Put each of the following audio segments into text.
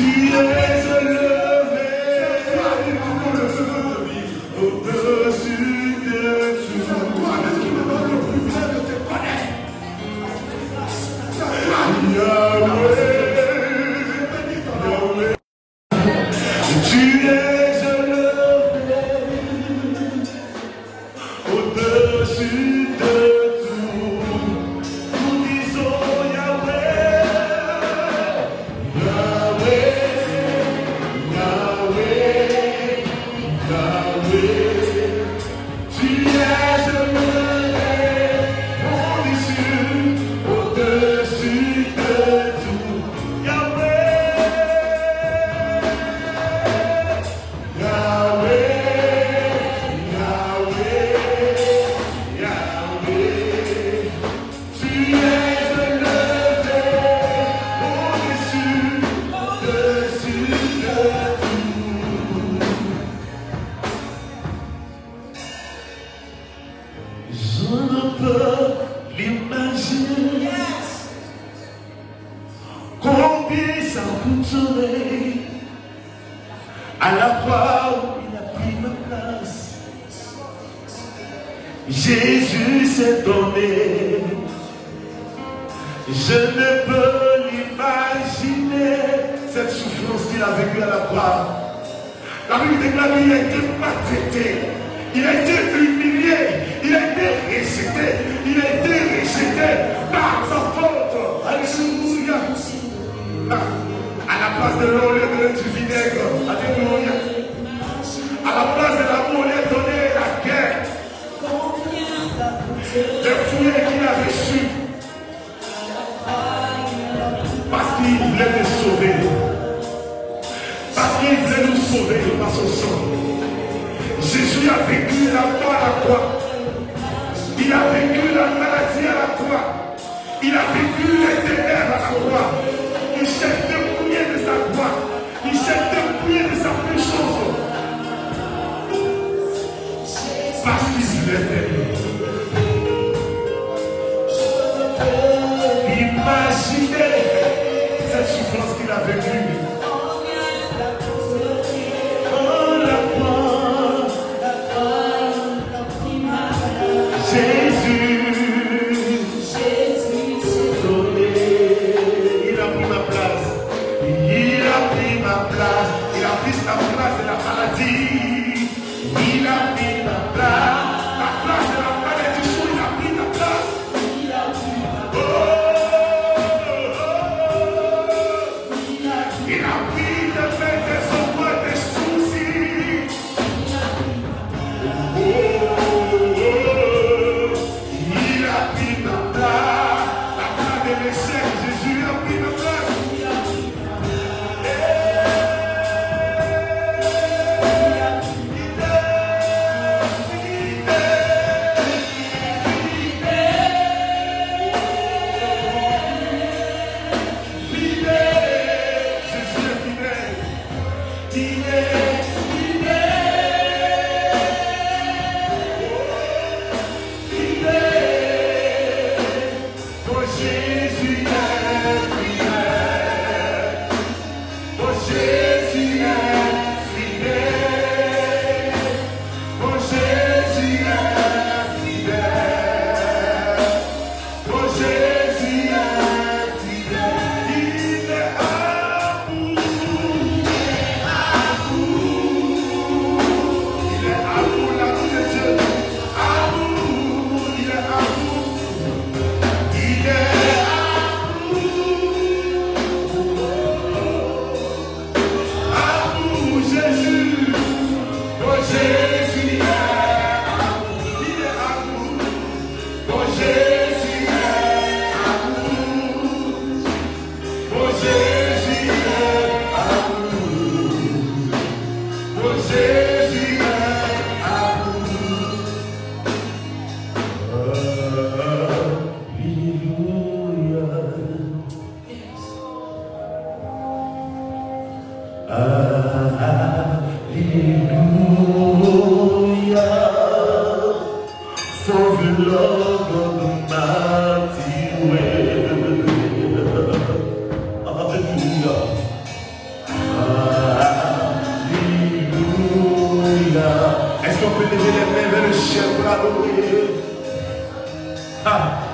Jésus est fidèle. Cristo, prendere me vershe pra Ha.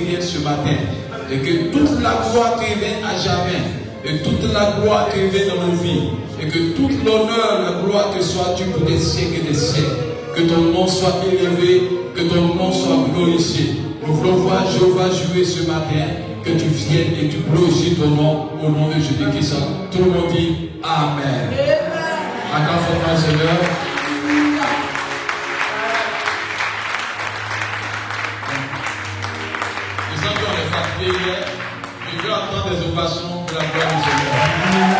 vient ce matin, et que toute la gloire qui vient à jamais, et toute la gloire qui vient dans nos vies, et que tout l'honneur, la gloire que soit tu pour des siècles et des siècles, que ton nom soit élevé, que ton nom soit glorifié. Nous voulons voir Jéhovah jouer ce matin, que tu viennes et tu glorifies ton nom au nom de Jésus-Christ. Tout le monde dit Amen. Amen. Encore, Seigneur. acclamations de la gloire du Seigneur.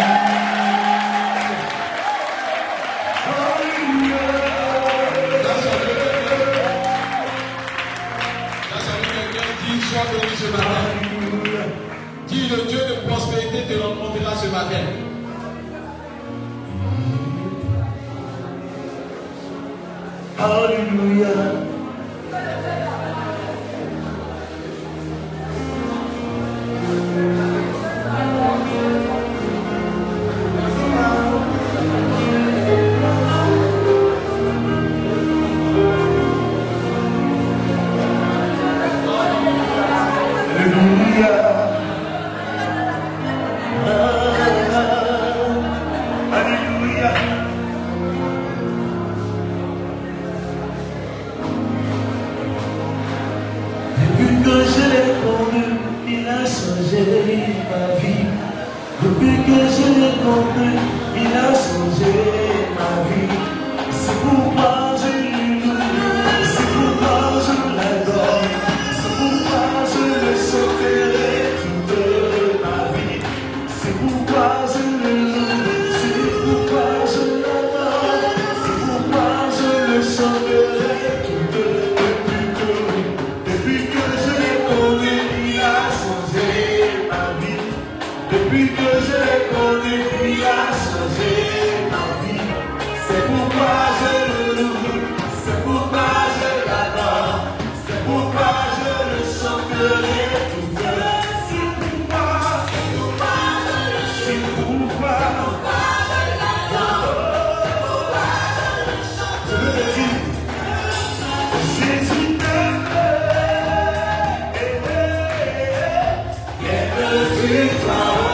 Grâce dit, béni ce matin. Dis, le Dieu de prospérité te rencontrera ce matin. Alléluia.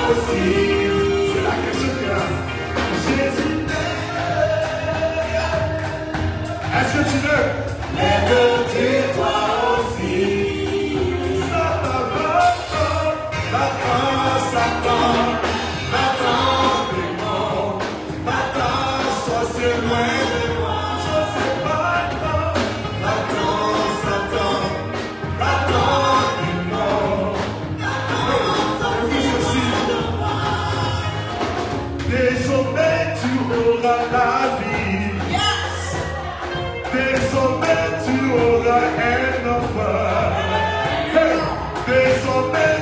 Toi auras un enfant. Hey! Désormais tu vas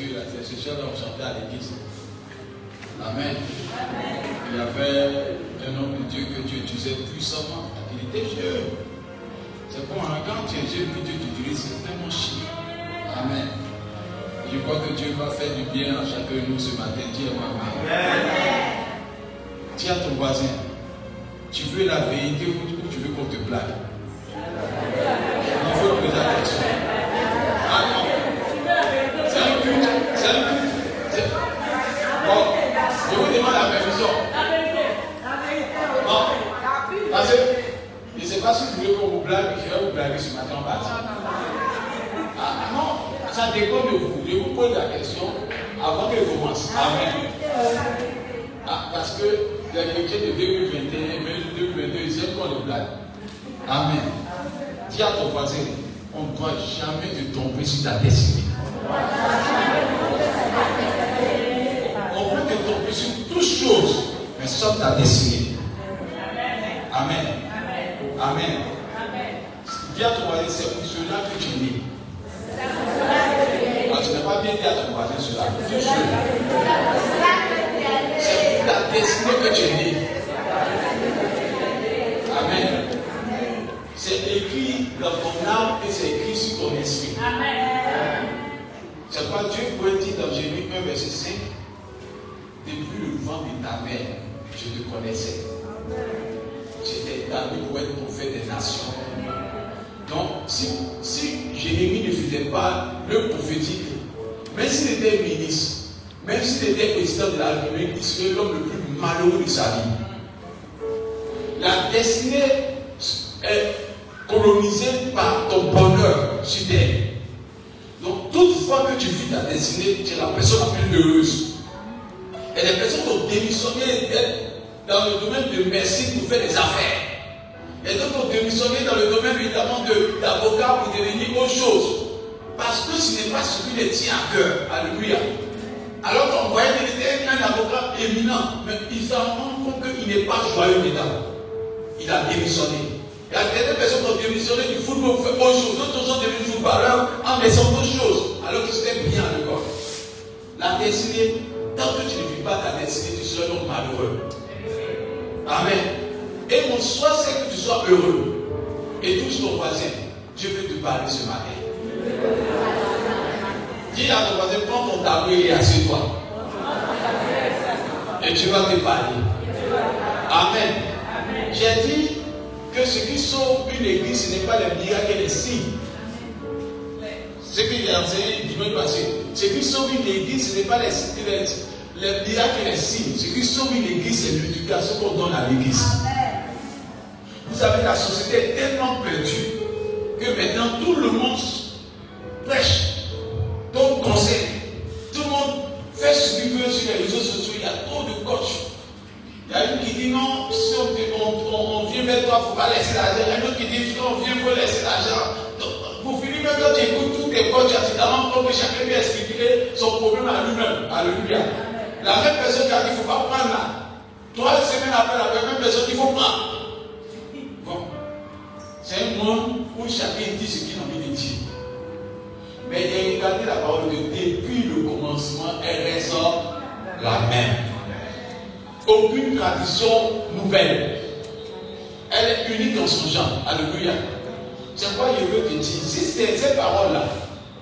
Dieu. là. C'est ce chant dont on chantait à l'église. Amen. Il y avait un homme de Dieu que Dieu utilisait puissamment. Il était jeune. C'est bon, hein, quand tu es jeune, que Dieu t'utilise, c'est tellement chiant. Amen. Je crois que Dieu va faire du bien à chacun de nous ce matin. Dis Amen. Dis à ton voisin, tu veux la vérité ou tu veux qu'on te blague Il faut poser la question. Ah non. C'est un culte. C'est un culte. C'est- Bon, je vous demande la permission. Non. Parce que je ne sais pas si vous voulez qu'on vous blague, je vais vous blaguer ce matin en bas. Ah non, ça dépend de vous. Je vous pose la question avant qu'elle commence. Amen. Ah, parce que les chrétiens de 2021, même de 2022, ils aiment qu'on les blague. Amen. Dis à ton voisin, on ne doit jamais te tromper sur ta destinée. On peut te tromper sur toutes choses, mais sauf ta destinée. Amen. Amen. Dis à ton voisin, c'est pour cela que tu es né. Ah, tu n'as pas bien dit à ton voisin cela. C'est pour ta destinée que tu es né. Amen. C'est écrit dans ton âme et c'est écrit sur ton esprit. Dieu pourrait dire dans Jérémie 1, verset 5 Depuis le vent de ta mère, je te connaissais. J'étais établi pour être prophète des nations. Donc, si, si Jérémie ne faisait pas le prophétique, même s'il était ministre, même s'il était président de la République, il serait l'homme le plus malheureux de sa vie. La destinée est colonisée par ton bonheur sur terre. Fois que tu vis ta destinée, tu es la personne la plus heureuse. Et les personnes qui ont démissionné dans le domaine de médecine pour faire des affaires. Et d'autres ont démissionné dans le domaine évidemment de- d'avocat pour devenir autre chose. Parce que ce n'est pas ce qui les tient à cœur. Alléluia. Alors qu'on voyait qu'il était un avocat éminent, mais il s'en rend compte qu'il n'est pas joyeux dedans. Il a démissionné. Il y a des personnes qui ont démissionné du football pour faire autre chose. D'autres sont devenus footballeurs en laissant d'autres choses, alors qu'ils étaient bien à l'école. La destinée, tant que tu ne vis pas ta destinée, tu seras donc malheureux. Amen. Et mon souhait, c'est que tu sois heureux. Et touche ton voisin. Dieu veut te parler ce matin. Dis à ton voisin, prends ton tableau et assieds-toi. Et tu vas te parler. Amen. J'ai dit que ce qui sauve une église, ce n'est pas les miracles et les signes. Ce que j'ai enseigné dimanche passé. Ce qui sauve une église, ce n'est pas les, les, les miracles et les signes. Ce qui sauve une église, c'est l'éducation qu'on donne à l'église. Vous savez, la société est tellement perdue que maintenant tout le monde prêche, donne conseil. Tout le monde fait ce qu'il veut sur les réseaux sociaux. Il y a trop de coachs. Il y a une qui dit non, si on, on, vient vers toi, il ne faut pas laisser l'argent. Il y a une autre qui dit si on vient, il faut laisser l'argent. Pour finir, même quand tu coachs, tu as que chacun lui expliquer son problème à lui-même. Alléluia. La même personne qui a dit il ne faut pas prendre là. Trois semaines après, la même personne dit il faut prendre. C'est un monde où chacun dit ce qu'il a envie de dire. Mais regardez la parole de Dieu, depuis le commencement, elle ressort la même. Aucune tradition nouvelle. Elle est unique dans son genre. Alléluia. C'est quoi je veux te dire. Si ces paroles-là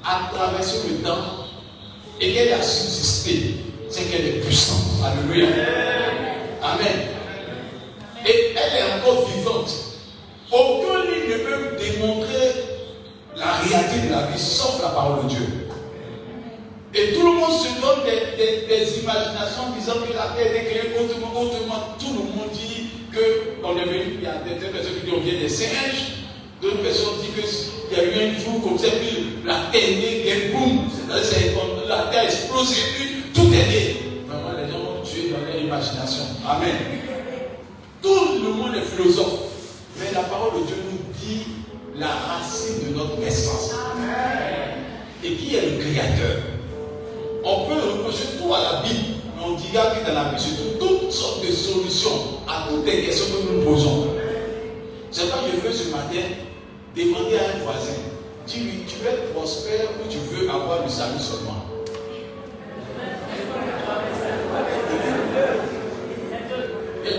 a traversé le temps et qu'elle a subsisté, c'est qu'elle est puissante. Alléluia. Amen. Et elle est encore vivante. Aucun livre ne peut démontrer la réalité de la vie sauf la parole de Dieu. Et tout le monde se donne des, imaginations disant que la terre est créée autrement, autrement. Tout le monde dit qu'on est venu, il y a des personnes qui disent qu'on vient des singes, d'autres personnes disent qu'il y a eu un jour comme ça, puis la terre est née, boum, la terre a explosé, puis tout est né. Vraiment, les gens vont tuer dans leur imagination. Amen. Tout le monde est philosophe. Mais la parole de Dieu nous dit la racine de notre essence. Et qui est le créateur? On peut reprocher tout à la Bible, mais on dira que dans la Bible trouvent toutes sortes de solutions à toutes les questions que nous posons. C'est pas que je veux ce matin demander à un voisin, dis-lui, tu veux être prospère ou tu veux avoir le salut seulement?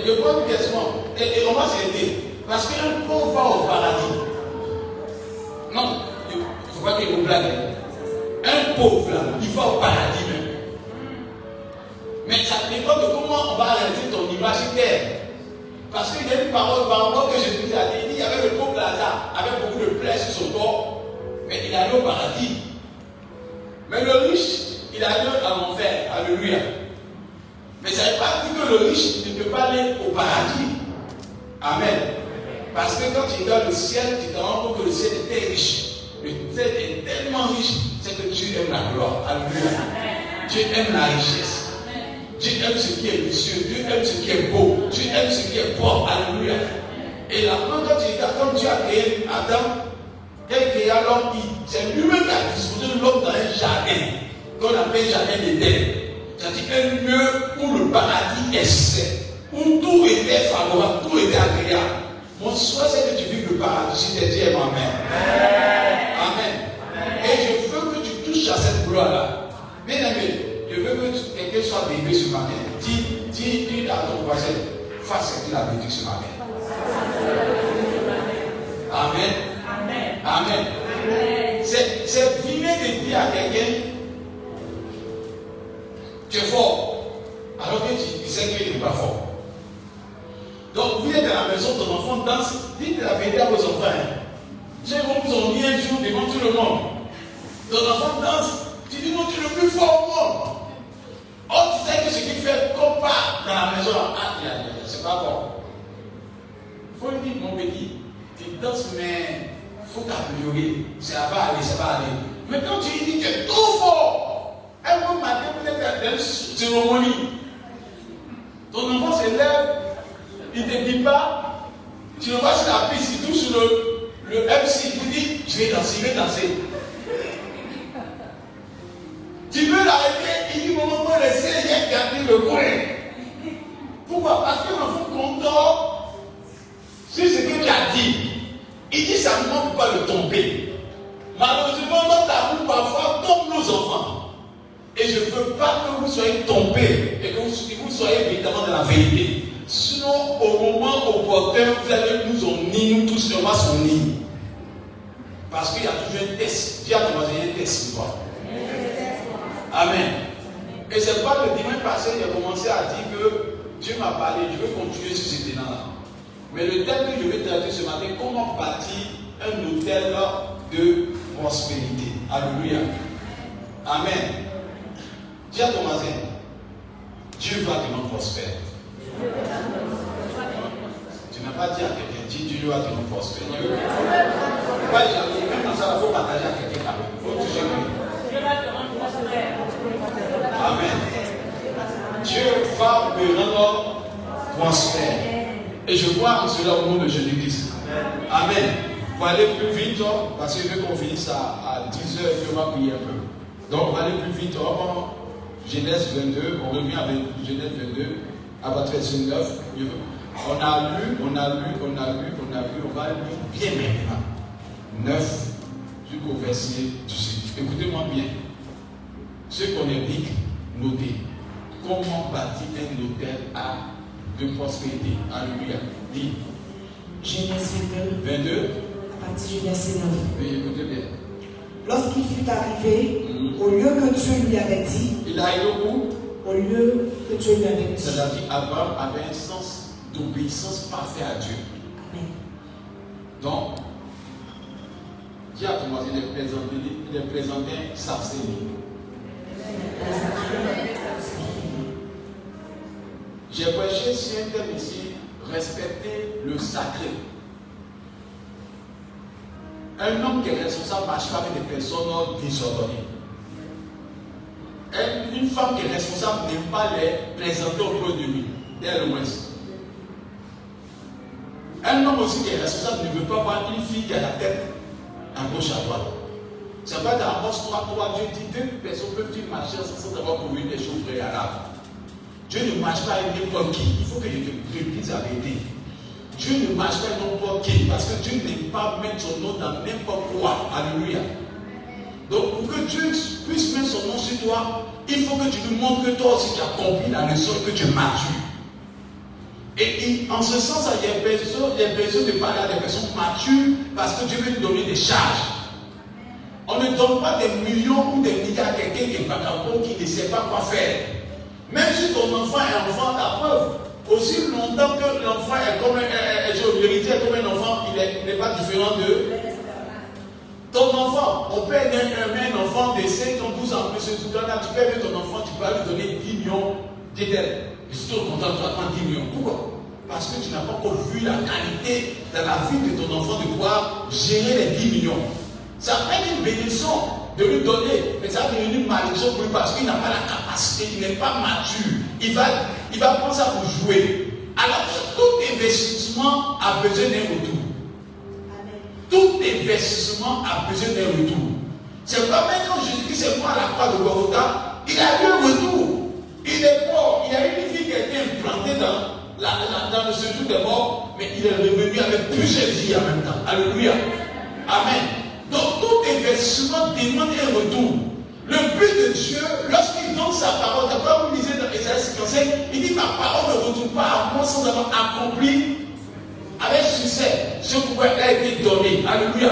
Je pose une question et, et on va s'aider. Parce qu'un pauvre va au paradis. Non, il ne faut pas qu'il vous blague. Un pauvre, là, il va au paradis même. Mais ça dépend de comment on va arrêter ton imaginaire. Parce qu'il y a une parole, par rapport que Jésus a dit, il y avait le pauvre Lazare, avec beaucoup de plaies sur son corps, mais il allait au paradis. Mais le riche, il allait en enfer. Alléluia. Mais ça ne veut pas dire que le riche ne peut pas aller au paradis. Amen. Parce que quand tu regardes le ciel, tu te rends compte que le ciel est riche. Le ciel est tellement riche, c'est que Dieu aime la gloire. Alléluia. Dieu aime la richesse. Dieu aime ce qui est luxueux. Dieu aime ce qui est beau. Dieu aime ce qui est propre. Alléluia. Et la quand tu comme Dieu a créé Adam, il a créé l'homme, c'est lui-même qui a disposé l'homme dans un jardin, qu'on appelle jardin d'Éden. C'est-à-dire un lieu où le paradis est où tout était favorable, tout était agréable. Mon souhait, c'est que tu vives le paradis. Je t'ai dit Amen. Amen. Et je veux que tu touches à cette gloire-là. Bien aimé, veux que quelqu'un soit béni ce matin. Dis, dis, dis à ton voisin, fasse ce qu'il a vécu ce matin. Amen. Amen. Amen. C'est venir de dire à quelqu'un, tu es fort, alors que tu sais qu'il n'est pas fort. Donc vous êtes à la maison, ton enfant danse, dites la vérité à vos enfants. J'ai vous ont mis un jour devant tout le monde. Ton enfant danse, tu dis non, tu es le plus fort au monde. Oh, tu sais que ce qu'il fait compare dans la maison, ah, c'est pas bon. Il faut lui dire, mon petit, tu danses, mais il faut t'améliorer. Ça va aller, ça va aller. Mais quand tu lui dis, es trop fort, un bon matin, peut-être dans une cérémonie, ton enfant se lève, il ne te dit pas, tu le vois sur la piste, il touche le, le MC, il dit, je vais danser, je vais danser. Tu veux l'arrêter, il dit, mon enfant, laissez, il a gardé le coin. Pour Pourquoi? Parce fin de compte, c'est ce que tu as dit. Il dit simplement pour pas le tomber. Malheureusement, notre amour parfois tombe nos enfants. Et je ne veux pas que vous soyez tombés et que vous, soyez évidemment dans la vérité. Sinon, au moment opportun, vous allez nous unir, nous tous, on va s'unir. Parce qu'il y a toujours un test. Y a un test. Quoi. Amen. Et c'est pas le dimanche passé, j'ai commencé à dire que Dieu m'a parlé, je veux continuer sur ce terrain-là. Mais le thème que je vais traiter ce matin, comment bâtir un hôtel de prospérité? Alléluia. Amen. Dis à ton voisin, Dieu va te rendre prospère. Tu n'as pas dit à quelqu'un, dis Dieu va te rendre prospère. Pas même dans ça, il faut partager à quelqu'un. Il faut toucher Amen. Dieu va me rendre prospère. Et je crois en cela au nom de Jésus-Christ. Amen. Pour aller plus vite, parce que je veux qu'on finisse à, 10h et puis on va prier un peu. Donc, aller plus vite, va Genèse 22, on revient avec Genèse 22, à votre 9. On a lu, on a lu, on a lu, on a lu, on va lire bien maintenant. 9 jusqu'au verset 18. Écoutez-moi bien. Ce qu'on indique, notez. Comment bâtir un hôtel à de prospérité. Alléluia. Dis. Genèse 22. 22. À partir du verset 9. Oui, écoutez bien. Lorsqu'il fut arrivé, mm. au lieu que Dieu lui avait dit. Il a été où? Au lieu que Dieu lui avait dit. C'est-à-dire qu'Abraham avait un sens d'obéissance parfait à Dieu. Amen. Donc, Dieu a commencé à présenter, il est présenté sa J'ai prêché sur un thème ici, respecter le sacré. Un homme qui est responsable ne marche pas avec des personnes désordonnées. Une femme qui est responsable n'aime pas les présenter auprès de lui, dès le moins. Un homme aussi qui est responsable ne veut pas voir une fille qui a la tête à gauche à droite. C'est pas dans Amos 3, 3, Dieu dit deux personnes peuvent-ils marcher sans avoir trouvé des choses préalables. Dieu ne marche pas avec n'importe qui. Il faut que je te dise la vérité. Dieu ne marche pas avec n'importe qui parce que Dieu n'aime pas mettre son nom dans n'importe quoi. Alléluia. Donc pour que Dieu puisse mettre son nom sur toi, il faut que tu lui montres que toi aussi tu as compris la leçon que tu matures. Et, en ce sens, il y a besoin, il y a besoin de parler à des personnes matures parce que Dieu veut nous donner des charges. On ne donne pas des millions ou des milliards à quelqu'un qui est vagabond, qui ne sait pas quoi faire. Même si ton enfant est enfant, la preuve, aussi longtemps que l'enfant est comme un, comme un enfant, il n'est pas différent de ton enfant. On peut aimer un enfant de 5 ans, 12 ans, mais ce là tu peux aimer ton enfant, tu peux lui donner 10 millions d'aides. Je suis trop content de toi 10 millions. Pourquoi? Parce que tu n'as pas encore vu la qualité dans la vie de ton enfant de pouvoir gérer les 10 millions. Ça peut être une bénédiction de lui donner, mais ça va devenir une malédiction pour lui parce qu'il n'a pas la capacité, il n'est pas mature. Il va, il va prendre ça pour jouer. Alors tout investissement a besoin d'un retour. Tout investissement a besoin d'un retour. C'est pas même quand Jésus-Christ est mort à la croix de Golgotha, il a eu un retour. Il est mort. Il a une fille qui a été implantée dans, dans le séjour des morts, mais il est revenu avec plusieurs vies en même temps. Alléluia. Amen. Investissement demande un retour. Le but de Dieu, lorsqu'il donne sa parole, d'après vous lisez dans Esaïe 55, il dit Ma parole ne retourne pas à moi sans avoir accompli avec succès ce qui a été donné. Alléluia.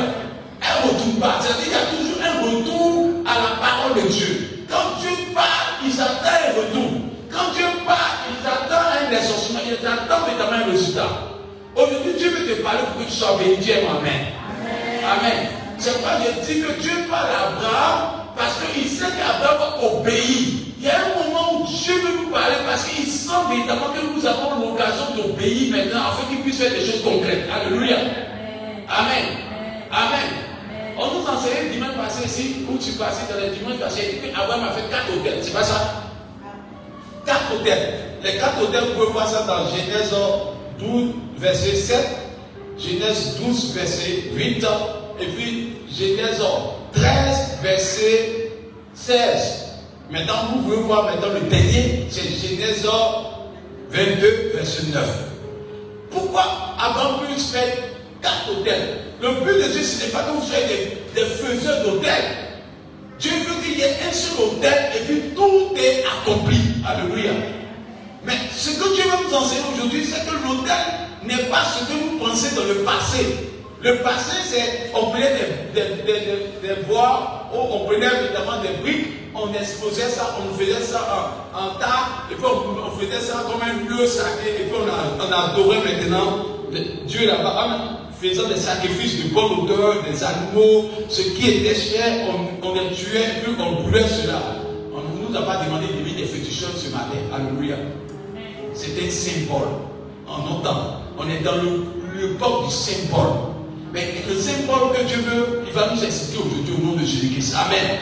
Elle ne retourne pas. C'est-à-dire qu'il y a toujours un retour à la parole de Dieu. Quand Dieu parle, il s'attend un retour. Quand Dieu parle, il s'attend un exaucement, il s'attend évidemment un résultat. Aujourd'hui, Dieu veut te parler pour que tu sois béni. Dieu Amen. Amen. C'est pas je dis que Dieu parle à Abraham parce qu'il sait qu'Abraham obéit. Il y a un moment où Dieu veut nous parler parce qu'il sent évidemment que nous avons l'occasion d'obéir maintenant afin qu'il puisse faire des choses concrètes. Alléluia. Amen. Amen. On nous enseignait dimanche passé ici, où tu passais dans les dimanches passés, qu'Abraham a fait quatre hôtels. C'est pas ça? Quatre hôtels. Les quatre hôtels, vous pouvez voir ça dans Genèse 12, verset 7, Genèse 12, verset 8 et puis Genèse 13, verset 16. Maintenant, vous pouvez voir maintenant le dernier, c'est Genèse 22, 22, verset 9. Pourquoi Abraham peut faire quatre hôtels? Le but de Dieu, ce n'est pas que vous soyez des, des faiseurs d'hôtels. Dieu veut qu'il y ait un seul hôtel et puis tout est accompli. Alléluia. Mais ce que Dieu veut nous enseigner aujourd'hui, c'est que l'hôtel n'est pas ce que vous pensez dans le passé. Le passé, c'est on prenait des, des, des, bois, on prenait évidemment des briques, on exposait ça, on faisait ça en, tas, et puis on, faisait ça comme un lieu sacré, et puis on, a, adorait maintenant Dieu là-bas. Faisant des sacrifices de bonne odeur, des animaux, ce qui était cher, on, on les tuait, puis on brûlait cela. On ne nous a pas demandé de vivre des féticheurs ce matin. Alléluia. C'est un symbole. En entend. On est dans le, le peuple du symbole. Mais le symbole que Dieu veut, il va nous expliquer aujourd'hui au nom de Jésus-Christ. Amen.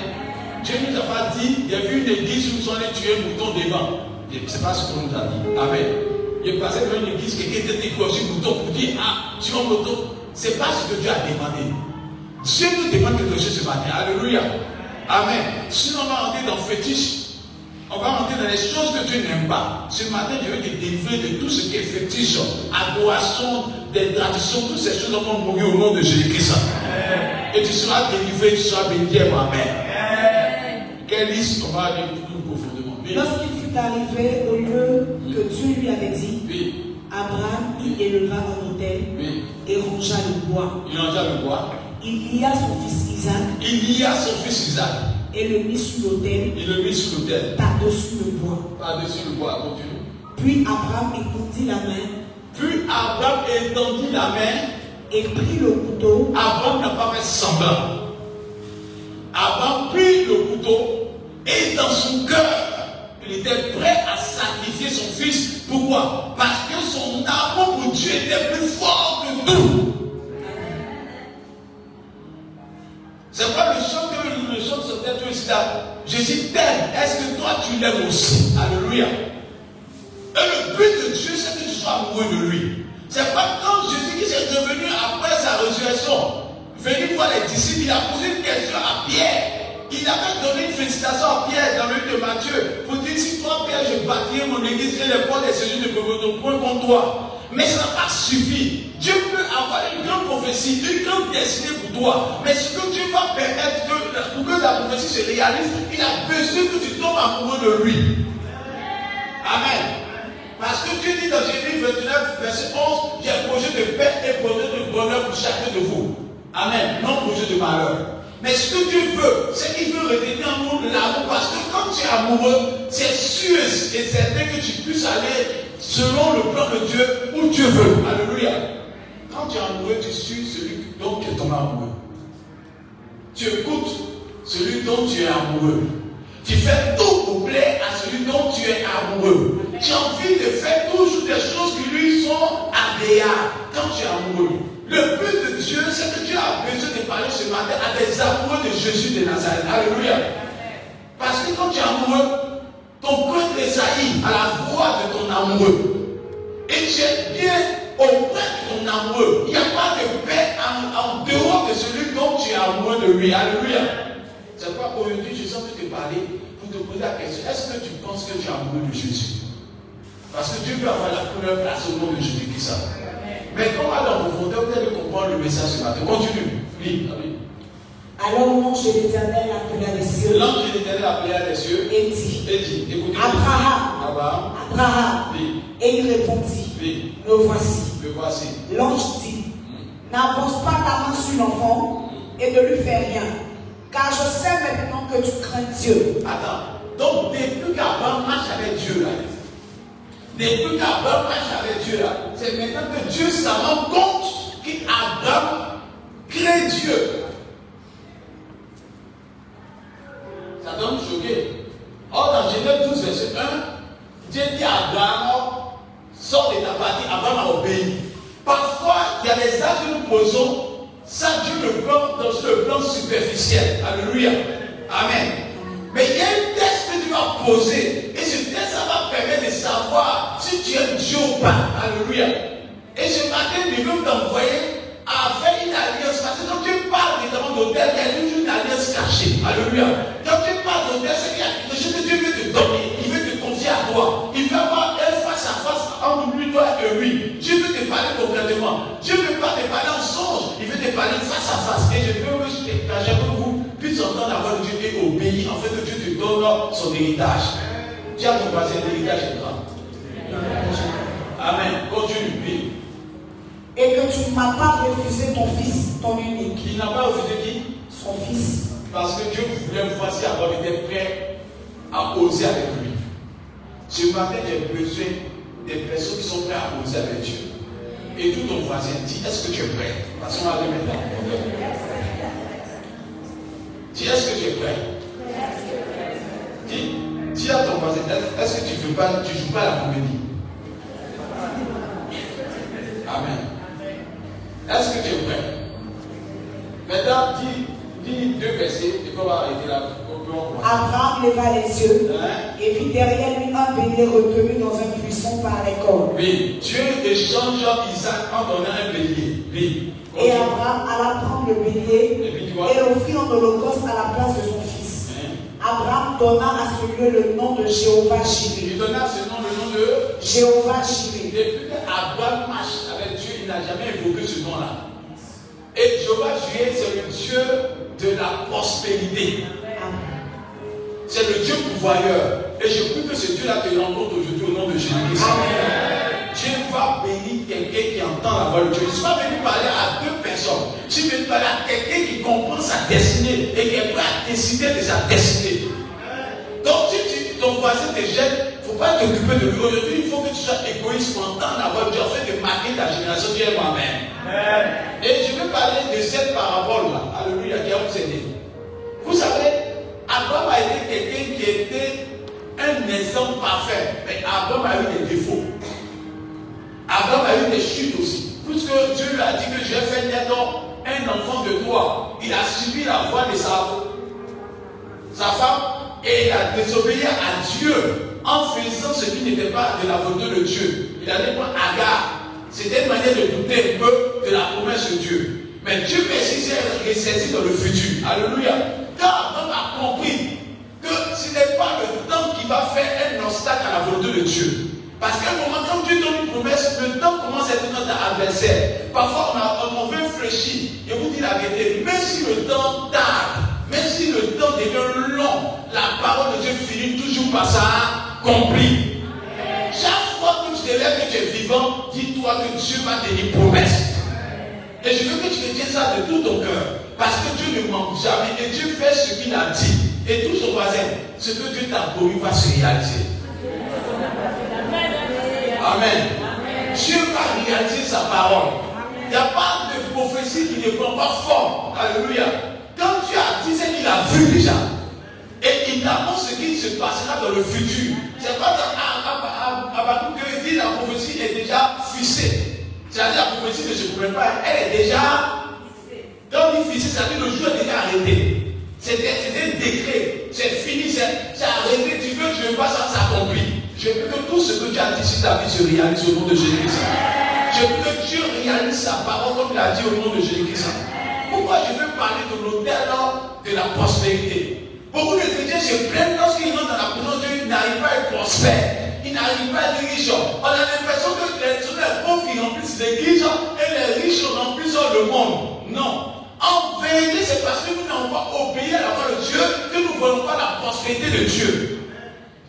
Dieu nous a pas dit, il y a vu une église où sont allés tuer un mouton devant. Ce n'est pas ce qu'on nous a dit. Amen. Il passé devant une église, quelqu'un était décroché mouton pour dire Ah, tu as un mouton. Ce n'est pas ce que Dieu a demandé. Dieu nous demande quelque chose ce matin. Alléluia. Amen. Sinon, on va rentrer dans fétiche. On va rentrer dans les choses que Dieu n'aime pas. Ce matin, je veux te délivrer de tout ce qui est fétiche, adoration, des traditions, toutes ces choses vont mourir au nom de Jésus-Christ. Et tu seras délivré, tu seras béni. Amen. Quelle liste on va aller plus profondément. Lorsqu'il fut arrivé au lieu que Dieu lui avait dit, Oui. Abraham y éleva un hôtel Oui. et rangea le bois. Il en le bois. Il lia son fils Isaac Il y a son fils Isaac. Et le mit sur l'autel Il le mit sur l'autel. par-dessus le bois. Par-dessus le bois, continue. Puis Abraham étendit la main Puis Abraham étendit la main. et prit le couteau Abraham n'a pas fait semblant. Abraham prit le couteau et dans son cœur, il était prêt à sacrifier son fils. Pourquoi? Parce que son amour pour Dieu était plus fort que tout. C'est pas le chant que le chant sur tête ici là. Jésus t'aime. Est-ce que toi tu l'aimes aussi? Alléluia. Et le but de Dieu, c'est que tu sois amoureux de lui. C'est pas quand Jésus qui s'est revenu après sa résurrection, venu voir les disciples, il a posé une question à Pierre. Il avait donné une félicitation à Pierre dans le livre de Matthieu pour dire si toi, Pierre, je bâtirai mon église et les portes des séjours ne peuvent point contre toi. Mais ça n'a pas suffi. Dieu peut avoir une grande prophétie, une grande destinée pour toi. Mais ce que Dieu va permettre pour que la prophétie se réalise, il a besoin que tu tombes amoureux de lui. Amen. Parce que Dieu dit dans Jérémie 29, verset 11, j'ai un projet de paix et projet de bonheur pour chacun de vous. Amen. Non projet de malheur. Mais ce que Dieu veut, c'est qu'il veut retenir en nous l'amour. Parce que quand tu es amoureux, c'est sûr et certain que tu puisses aller selon le plan de Dieu où Dieu veut. Alléluia. Quand tu es amoureux, tu suis celui dont tu es amoureux. Tu écoutes celui dont tu es amoureux. Tu fais tout pour plaire à celui dont tu es amoureux. Tu as envie de faire toujours des choses qui lui sont agréables quand tu es amoureux. Le but de Dieu, c'est que Dieu a besoin de parler ce matin à des amoureux de Jésus de Nazareth. Alléluia. Parce que quand tu es amoureux, ton cœur tressaillit à la voix de ton amoureux. Et tu es bien auprès de ton amoureux. Il n'y a pas de paix en, en dehors de celui dont tu es amoureux de lui. Alléluia. C'est pourquoi aujourd'hui, je sens te parler pour te poser la question. Est-ce que tu penses que tu es amoureux de Jésus? Parce que Dieu veut avoir la première place au nom de Jésus qui ça. Mais quand on va dans profondeur, vous allez comprendre le message ce matin. Continue. Oui, oui. Alors l'ange de l'Éternel appela les cieux L'ange de l'éternel appela les cieux et dit et dit Écoutez. Abraham, Abraham. Abraham. Oui, Et il répondit oui, Me voici. me voici. L'ange dit N'avance pas ta main sur l'enfant et ne lui fais rien. Car je sais maintenant que tu crains Dieu. Attends. Donc, depuis qu'Abraham marche avec Dieu là, depuis qu'Abraham marche avec Dieu c'est maintenant que Dieu s'en rend compte qu'Abraham craint Dieu. Ça doit nous choquer. Or, dans Genèse 12, verset 1, Dieu dit à Abraham, sors de ta partie, Abraham a obéi. Parfois, il y a des actes que nous posons, ça Dieu le prend dans le plan superficiel. Alléluia. Amen. Mais il y a un test que tu vas poser. Et ce test, ça va permettre de savoir si tu aimes Dieu ou pas. Alléluia. Et ce matin, Dieu veut t'envoyer à faire une alliance. Parce que quand tu parles notamment d'hôtel, il y a toujours une alliance cachée. Alléluia. Quand tu parles d'hôtel, c'est qu'il y a quelque chose que Dieu veut te donner. Il veut te confier à toi. Il veut avoir un face à face toi et oui. Dieu veut te parler concrètement. Dieu ne veut pas te parler en songe. Il veut te parler face à face. Et je veux que chacun de vous puisse entendre la voix de Dieu et obéir. En fait, Dieu te donne son héritage. Dis à ton voisin, l'héritage est grand. Amen. Continue. Et que tu ne m'as pas refusé ton fils, ton unique. Il n'a pas refusé qui? Son fils. Parce que Dieu voulait voir si avoir été prêt à oser avec lui. Ce matin, j'ai besoin des personnes qui sont prêtes à oser avec Dieu. Et tout ton voisin dit, est-ce que tu es prêt? Parce qu'on va aller maintenant. Dis, est-ce que tu es prêt? Dis, dis à ton voisin, est-ce que tu ne joues pas la comédie? Amen. Est-ce que tu es prêt? Maintenant, dis, dis deux versets et on va arrêter là. Abraham leva les yeux hein? et vit derrière lui un bélier retenu dans un buisson par les. Oui, Dieu échange Isaac en donnant un bélier. Oui. Et Abraham alla prendre le bélier et, offrit en holocauste à la place de son fils. Hein? Abraham donna à ce lieu le nom de Jéhovah Jireh. Il donna à ce nom le nom de Jéhovah Jireh. Depuis qu'Abraham marche avec Dieu, il n'a jamais évoqué ce nom-là. Et Jéhovah Jireh, c'est le Dieu de la prospérité. C'est le Dieu pouvoyeur. Et je prie que ce Dieu-là te rencontre aujourd'hui au nom de Jésus-Christ. Dieu va bénir quelqu'un qui entend la voix de Dieu. Je ne suis pas venu parler à deux personnes. Je suis venu parler à quelqu'un qui comprend sa destinée et qui est prêt à décider de sa destinée. Donc si ton voisin te jette, il ne faut pas t'occuper de lui. Aujourd'hui, il faut que tu sois égoïste pour entendre la voix de Dieu afin de marquer ta génération. Dieu moi-même. Et je vais parler de cette parabole-là. Alléluia, qui a vous aidé. Vous savez, Abraham a été quelqu'un qui était un exemple parfait. Mais Abraham a eu des défauts. Abraham a eu des chutes aussi. Puisque Dieu lui a dit que j'ai fait naître un enfant de toi. Il a suivi la voix de sa, femme et il a désobéi à Dieu en faisant ce qui n'était pas de la volonté de Dieu. Il a dit pour Agar. C'était une manière de douter un peu de la promesse de Dieu. Mais Dieu s'est ressaisi dans le futur. Alléluia. Car on a compris que ce n'est pas le temps qui va faire un obstacle à la volonté de Dieu. Parce qu'à un moment, quand Dieu donne une promesse, le temps commence à être notre adversaire. Parfois, on, a, on veut. Je vous dis la vérité, même si le temps tarde, même si le temps devient long, la parole de Dieu finit toujours par s'accomplir. Chaque fois que tu te lèves que tu es vivant, dis-toi que Dieu va te dire promesse. Et je veux que tu te ça de tout ton cœur. Parce que Dieu ne manque jamais. Et Dieu fait ce qu'il a dit. Et tout son voisin, ce que Dieu t'a promis va se réaliser. Amen. Dieu va réaliser sa parole. Il n'y a pas de prophétie qui ne prend pas forme. Alléluia. Quand Dieu a dit, c'est qu'il a vu déjà. Et il annonce ce qui se passera dans le futur. C'est pas dans Abakouk que dit la prophétie est déjà fixée. C'est-à-dire la prophétie ne se promène pas, elle est déjà quand on dit c'est-à-dire le jour est déjà arrêté. C'était décret. C'est fini, c'est arrêté. Tu veux, je veux pas, ça s'accomplit. Je veux que tout ce que tu as dit sur ta vie se réalise au nom de Jésus-Christ. Je veux que Dieu réalise sa parole comme il a dit au nom de Jésus-Christ. Pourquoi je veux parler de l'hôtel de la prospérité? Beaucoup de chrétiens se plaignent lorsqu'ils rentrent dans la présence de Dieu, ils n'arrivent pas à être prospères. Ils n'arrivent pas à être riches. On a l'impression que les, les pauvres qui remplissent l'église et les riches remplissent le monde. Non. En vérité, c'est parce que nous n'avons pas obéi à la voix de Dieu que nous ne voyons pas la prospérité de Dieu.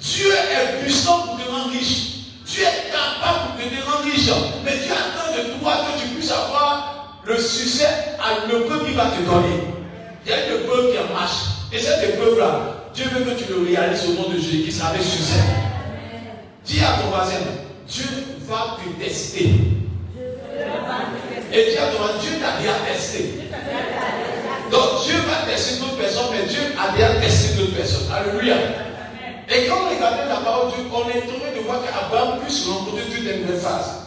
Dieu est puissant pour te rendre riche. Dieu est capable pour te rendre riche. Mais Dieu attend de toi que tu puisses avoir le succès à l'épreuve qui va te donner. Il y a une épreuve qui marche. Et cette épreuve-là, Dieu veut que tu le réalises au nom de Jésus qui avec succès. Dis à ton voisin, Dieu va te tester. Et dis à ton voisin, Dieu t'a déjà testé. Donc Dieu va tester d'autres personnes, mais Dieu a déjà testé d'autres personnes. Alléluia. Et quand on regarde la parole de Dieu, on est tombé de voir qu'Abraham puisse rencontrer toutes les mêmes phases.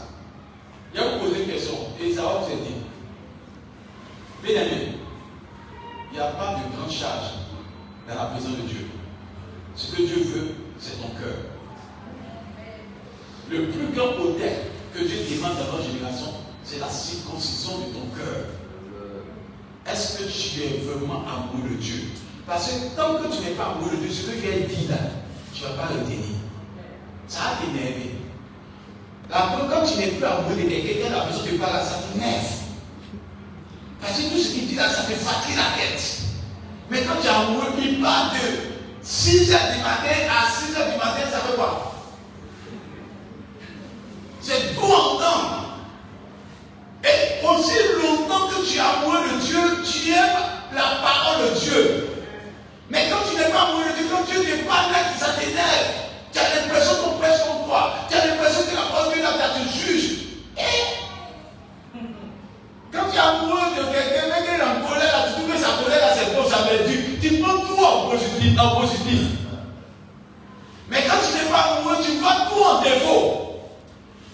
Il a posé une question, et ça va vous aider. Bien aimé, il n'y a pas de grande charge dans la présence de Dieu. Ce que Dieu veut, c'est ton cœur. Le plus grand hôtel que Dieu demande dans notre génération, c'est la circoncision de ton cœur. Est-ce que tu es vraiment amoureux de Dieu? Parce que tant que tu n'es pas amoureux de Dieu, ce que tu as dit là, tu ne vas pas le tenir. Ça a t'énervé. La Après, quand tu n'es plus amoureux de quelqu'un, la personne te parle à ça t'énerve. Parce que tout ce qu'il dit là, ça te fatigue la tête. Mais quand tu es amoureux, il parle de 6 h du matin à 6 h du matin, ça fait quoi? C'est tout entendre. Et aussi longtemps que tu es amoureux de Dieu, tu aimes la parole de Dieu. Mais quand tu n'es pas amoureux de Dieu, quand Dieu te parle là, ça t'énerve. Tu as l'impression qu'on prêche contre toi. Tu as l'impression que la parole de Dieu te juge. Et quand tu es amoureux de quelqu'un, quelqu'un est en colère, tu trouves que sa colère là, c'est bon, ça veut. Tu prends tout en positif, en positif. Mais quand tu n'es pas amoureux, tu vois tout en défaut.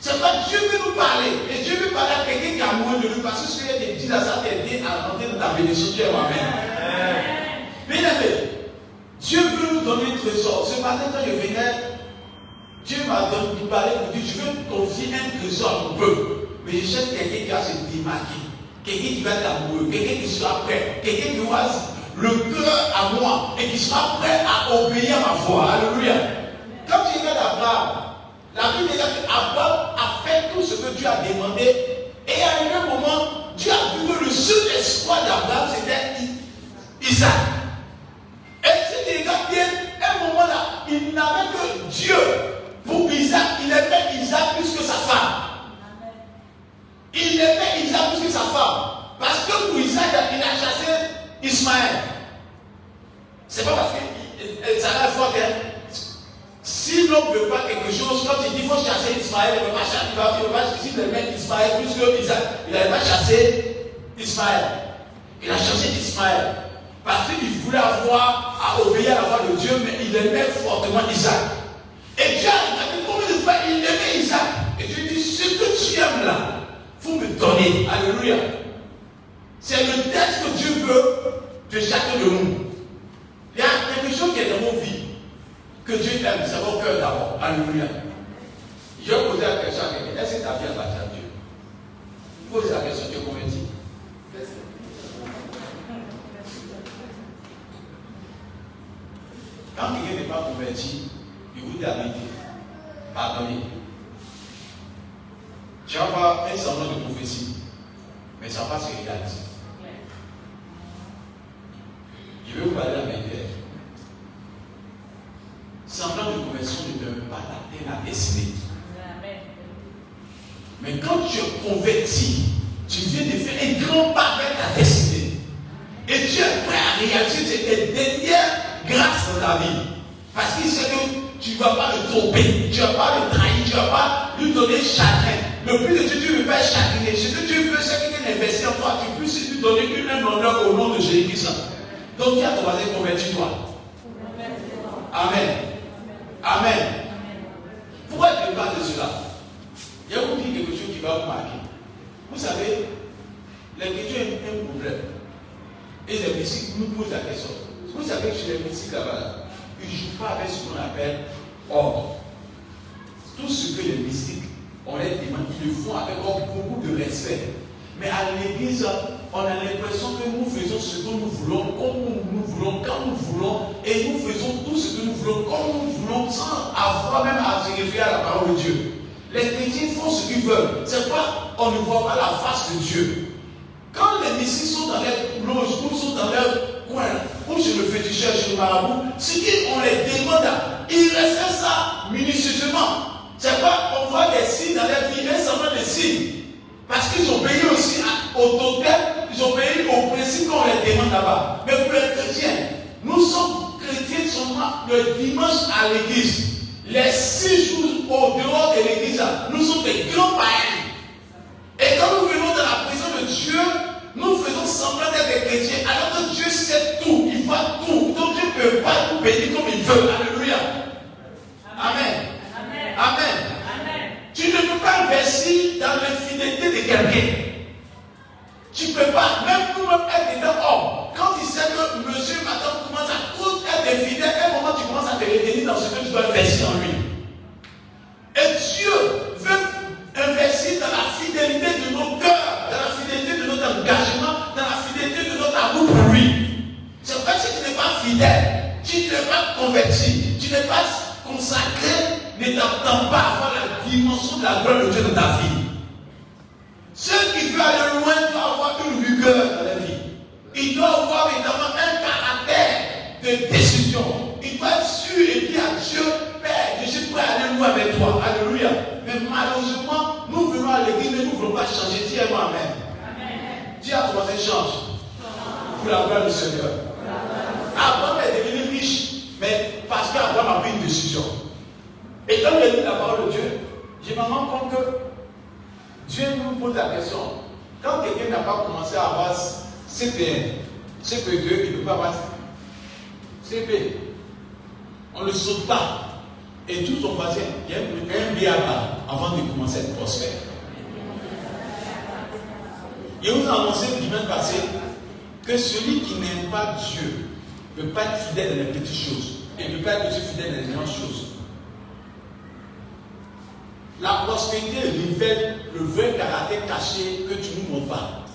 C'est pas Dieu veut nous parler. Et Dieu veut parler à quelqu'un qui est amoureux de lui. Parce que ce qu'il te dit là, ça t'aider à rentrer dans ta bénédiction. Amen. Bien aimé, Dieu veut nous donner un trésor. Ce matin, quand je venais, Dieu m'a donné parler pour dire, je veux confier un trésor à mon peuple. Mais je cherche quelqu'un qui va se démarquer. Quelqu'un qui va être amoureux. Quelqu'un qui sera prêt. Quelqu'un qui aura le cœur à moi et qui sera prêt à obéir à ma voix. Alléluia. Quand tu regardes Abraham, la Bible dit qu'Abraham a fait tout ce que Dieu a demandé. Et à un moment, Dieu a vu que le seul espoir d'Abraham, c'était Isaac. Et si tu regardes à un moment là, il n'avait que Dieu. Pour Isaac, il aimait Isaac plus que sa femme. Il aimait Isaac plus que sa femme. Parce que pour Isaac, il a chassé Ismaël. C'est pas parce que ça a fort hein. Si l'homme ne veut pas quelque chose, quand il dit qu'il faut chasser Ismaël, il ne veut pas chasser, il va, il va s'il met Ismaël plus que Isaac, il n'avait pas Il a chassé Ismaël. Parce qu'il voulait avoir à obéir à la voix de Dieu, mais il aimait fortement Isaac. Et Dieu a dit combien de fois il aimait Isaac? Et Dieu dit, ce que tu aimes là, faut me donner. Alléluia. C'est le test que Dieu veut de chacun de nous. Il y a quelque chose qui est dans nos vies que Dieu aime, c'est mon cœur d'abord. Alléluia. Je poser la question à quelqu'un. Est-ce que ta vie appartient à Dieu? Pose la question, tu es converti. Quand quelqu'un n'est pas converti, il vous dit vérité. Pardonnez. Tu vas avoir un semblant de prophétie, mais ça va pas se réaliser. Je vais vous parler la vérité semblant de conversion ne peut pas t'atteindre la destinée. Mais quand tu es converti, tu viens de faire un grand pas vers ta destinée. Et tu es prêt à réaliser tes dernières grâces dans ta vie. Parce qu'il sait que tu ne vas pas le tromper, tu ne vas pas le trahir, tu ne vas pas lui donner chagrin. Le plus de Dieu, tu ne veux pas chagriner. Ce que Dieu veut, c'est que quelqu'un investit en toi, tu puisses lui donner une honneur au nom de Jésus-Christ. Donc, tu as commencé à convertir toi? Amen. Amen. Pourquoi je parle de cela Je vais vous dire quelque chose qui va vous marquer. Vous savez, les chrétiens ont un problème. Et les mystiques nous posent la question. Vous savez que chez les mystiques là-bas, ils ne jouent pas avec ce qu'on appelle ordre. Tout ce que les mystiques, on les demande, ils le font avec beaucoup de respect. Mais à l'église, on a l'impression que nous faisons ce que nous voulons, comme nous voulons, quand nous voulons, et nous faisons tout ce que nous voulons, comme nous voulons, sans avoir même à se référer à la parole de Dieu. Les chrétiens font ce qu'ils veulent. C'est pas, on ne voit pas la face de Dieu. Quand les messies sont dans les loges ou sont dans leur coin, ou chez le féticheur, chez le marabout, ce qu'on les demande, ils restent ça minutieusement. C'est pas, on voit des signes dans leur vie, semblant des signes. Parce qu'ils ont payé aussi au total, ils payé au principe qu'on les demande là-bas. Mais pour les chrétiens, nous sommes chrétiens seulement le dimanche à l'église. Les six jours au dehors de l'église, nous sommes des grands païens. Et quand nous venons dans la présence de Dieu, nous faisons semblant d'être des chrétiens, alors que Dieu sait tout, il voit tout. Donc Dieu ne peut pas nous bénir comme il veut. Alléluia. Amen. Amen. Amen. Tu ne peux pas investir dans l'infidélité de quelqu'un. Tu ne peux pas, même nous-mêmes être dedans homme. Quand il sait que monsieur, madame commence à tout être infidèle, à un moment tu commences à te retenir dans ce que tu dois investir en lui. Et Dieu veut investir dans la fidélité de nos cœurs, dans la fidélité de notre engagement, dans la fidélité de notre amour pour lui. C'est vrai que tu n'es pas fidèle, tu n'es pas converti, tu n'es pas consacré, ne t'entends pas avoir la dimension de la gloire de Dieu dans ta vie. Ceux qui veulent aller loin doivent avoir une rigueur dans la vie. Ils doivent avoir évidemment un caractère de décision. Ils doivent être sûrs et dire à Dieu, Père, je suis prêt à aller loin avec toi. Alléluia. Mais malheureusement, nous venons à l'église, mais nous ne voulons pas changer. Dis moi Amen. Dis à toi, change. Pour la gloire du Seigneur. Abraham est devenu riche, mais parce qu'Abraham a pris une décision. Et quand il lit la parole de Dieu, je me rends compte que Dieu nous pose la question. Quand quelqu'un n'a pas commencé à avoir CP1, CP2, il ne peut pas avoir CP. On ne le saute pas. Et tout son voisin, il y a un biaba avant de commencer à être prospère. Et vous annoncez dimanche passé que celui qui n'aime pas Dieu ne peut pas être fidèle dans les petites choses et ne peut pas être aussi fidèle dans les grandes choses. La prospérité révèle le vrai caractère caché que tu ne nous montres pas.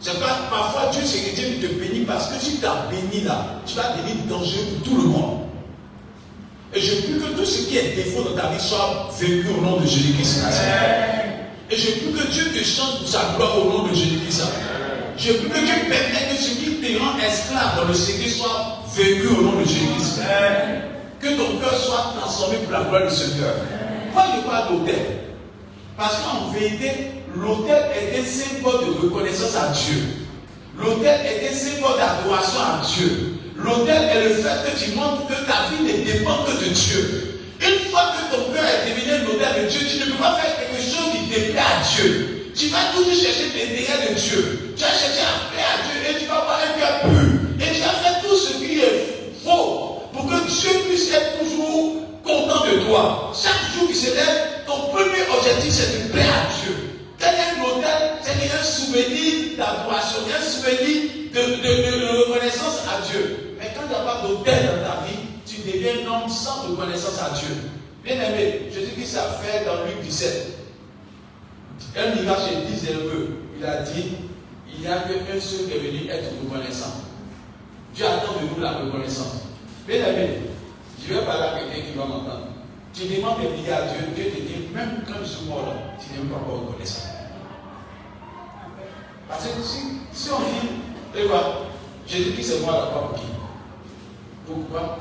C'est pas parfois Dieu c'est que Dieu te bénit parce que si tu as béni là, tu vas devenir dangereux pour tout le monde. Et je prie que tout ce qui est défaut dans ta vie soit vécu au nom de Jésus-Christ. Et je prie que Dieu te chante pour sa gloire au nom de Jésus-Christ. Je prie que Dieu permette que ce qui te rend esclave dans le Seigneur soit vécu au nom de Jésus-Christ. Que ton cœur soit transformé pour la gloire du Seigneur. Pourquoi je parle d'hôtel Parce qu'en vérité, l'hôtel est un symbole de reconnaissance à Dieu. L'hôtel est un symbole d'adoration à Dieu. L'hôtel est le fait que tu montres que ta vie ne dépend que de Dieu. Une fois que ton cœur est devenu hôtel de Dieu, tu ne peux pas faire quelque chose qui déplaît à Dieu. Tu vas toujours chercher l'intérêt de Dieu. Tu vas chercher à plaire à Dieu et tu vas avoir un cœur pur. Et tu vas faire tout ce qui est faux pour que Dieu puisse être toujours content de toi. Chaque jour qui se lève, ton premier objectif c'est de plaire à Dieu. Tel un hôtel, c'est un souvenir d'adoration, un souvenir de, reconnaissance à Dieu. Mais quand n'y a pas d'hôtel dans ta vie, tu deviens un homme sans reconnaissance à Dieu. Bien aimé, que ça fait dans Luc 17. Un chez 10 peu. Il a dit il n'y a qu'un seul qui est venu être reconnaissant. Dieu attend de nous la reconnaissance. Bien aimé, je vais parler à quelqu'un qui va m'entendre. Tu demandes des milliards à Dieu, Dieu te dit, même quand je suis mort là, tu n'es pas reconnaissant. Parce que si, si on dit, et j'ai dit que c'est moi là, pas pour qui? Pourquoi?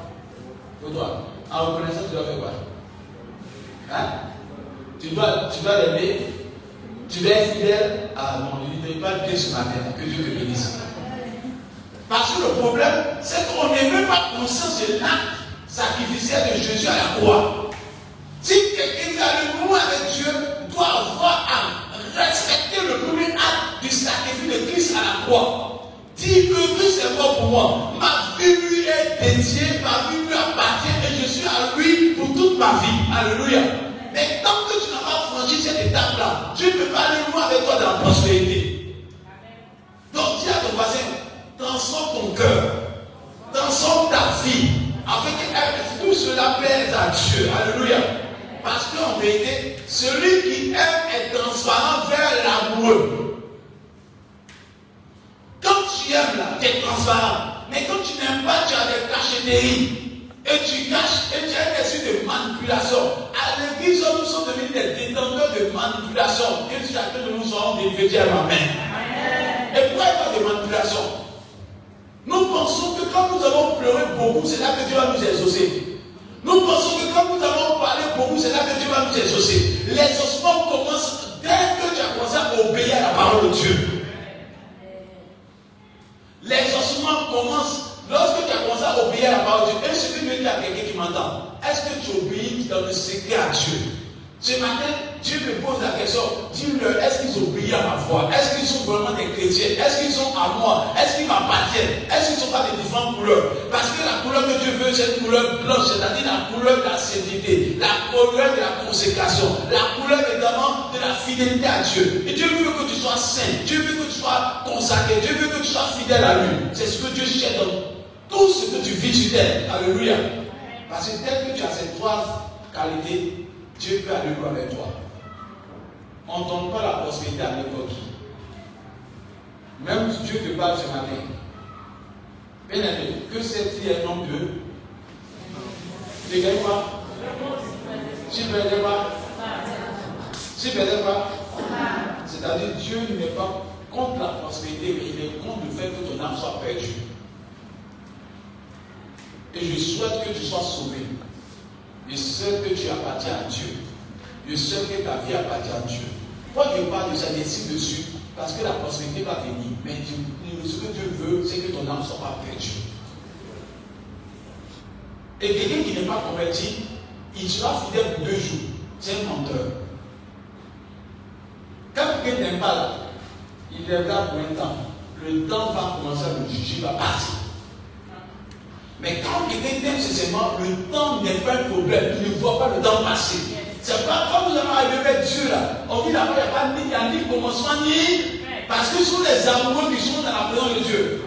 Pour toi. En reconnaissance, tu dois faire quoi? Hein? Tu dois, l'aimer. Tu dois être fidèle. Ah non, il ne pas Dieu ce matin. Que Dieu te bénisse. Parce que le problème, c'est qu'on n'est même pas conscient de l'acte sacrificiel de Jésus à la croix. Si quelqu'un qui a le loin avec Dieu doit avoir à respecter le premier acte du sacrifice de Christ à la croix. Dis que Christ est mort pour moi. Ma vie lui est dédiée, ma vie lui appartient et je suis à lui pour toute ma vie. Alléluia. Mais tant que tu n'as pas franchi cette étape-là, tu ne peux pas aller loin avec toi dans la prospérité. Donc dis à ton voisin, transforme ton cœur, transforme ta vie, afin que tout cela plaise à Dieu. Alléluia. Parce qu'en vérité, celui qui aime est transparent vers l'amoureux. Quand tu aimes là, tu es transparent. Mais quand tu n'aimes pas, tu as des cachetteries. Et tu caches, et tu as un esprit de manipulation. À l'église, nous sommes devenus des détenteurs de manipulation. Et chacun de nous sommes des vétérans. Amen. Et pourquoi a de manipulation? Nous pensons que quand nous avons pleuré beaucoup, c'est là que Dieu va nous exaucer. Nous pensons que quand nous avons parlé beaucoup, c'est là que Dieu va nous exaucer. L'exaucement commence dès que tu as commencé à obéir à la parole de Dieu. L'exaucement commence lorsque tu as commencé à obéir à la parole de Dieu. Est-ce que tu veux dire à quelqu'un qui m'entend Est-ce que tu obéis dans le secret à Dieu? Ce matin, Dieu me pose la question dis-leur, est-ce qu'ils obéissent à ma voix Est-ce qu'ils sont vraiment des chrétiens? Est-ce qu'ils sont à moi? Est-ce qu'ils m'appartiennent? Est-ce qu'ils ne sont pas des différentes couleurs? Parce que la couleur que Dieu veut, c'est une couleur blanche, c'est-à-dire la couleur de la sainteté, la couleur de la consécration, la couleur évidemment de la fidélité à Dieu. Et Dieu veut que tu sois saint, Dieu veut que tu sois consacré, Dieu veut que tu sois fidèle à lui. C'est ce que Dieu cherche dans tout ce que tu vis sur terre. Alléluia. Parce que tel que tu as ces trois qualités, Dieu peut aller loin avec toi. On ne donne pas la prospérité à n'importe qui. Même si Dieu te parle ce matin. Bien aimé, que c'est-il un homme de Tu gagnes quoi? Tu faisait quoi? C'est-à-dire Dieu n'est pas contre la prospérité, mais il est contre le fait que ton âme soit perdue. Et je souhaite que tu sois sauvé. Je souhaite que tu appartiens à Dieu. Je souhaite que ta vie appartient à Dieu. Pourquoi je parle de ça ici dessus Parce que la prospérité va venir. Mais ce que Dieu veut, c'est que ton âme soit pas perdue. Et quelqu'un qui n'est pas converti, il sera fidèle pour deux jours. C'est un menteur. Quand quelqu'un n'est pas là, il regarde pour un temps. Le temps va commencer à le juger, il va partir. Mais quand quelqu'un t'aime sincèrement, le temps n'est pas un problème. Il ne voit pas le temps passer. C'est pas comme nous allons arriver avec Dieu là. On dit là-bas, il n'y a pas ni, ni commencement ni. Parce que ce sont les amoureux qui sont dans la présence de Dieu.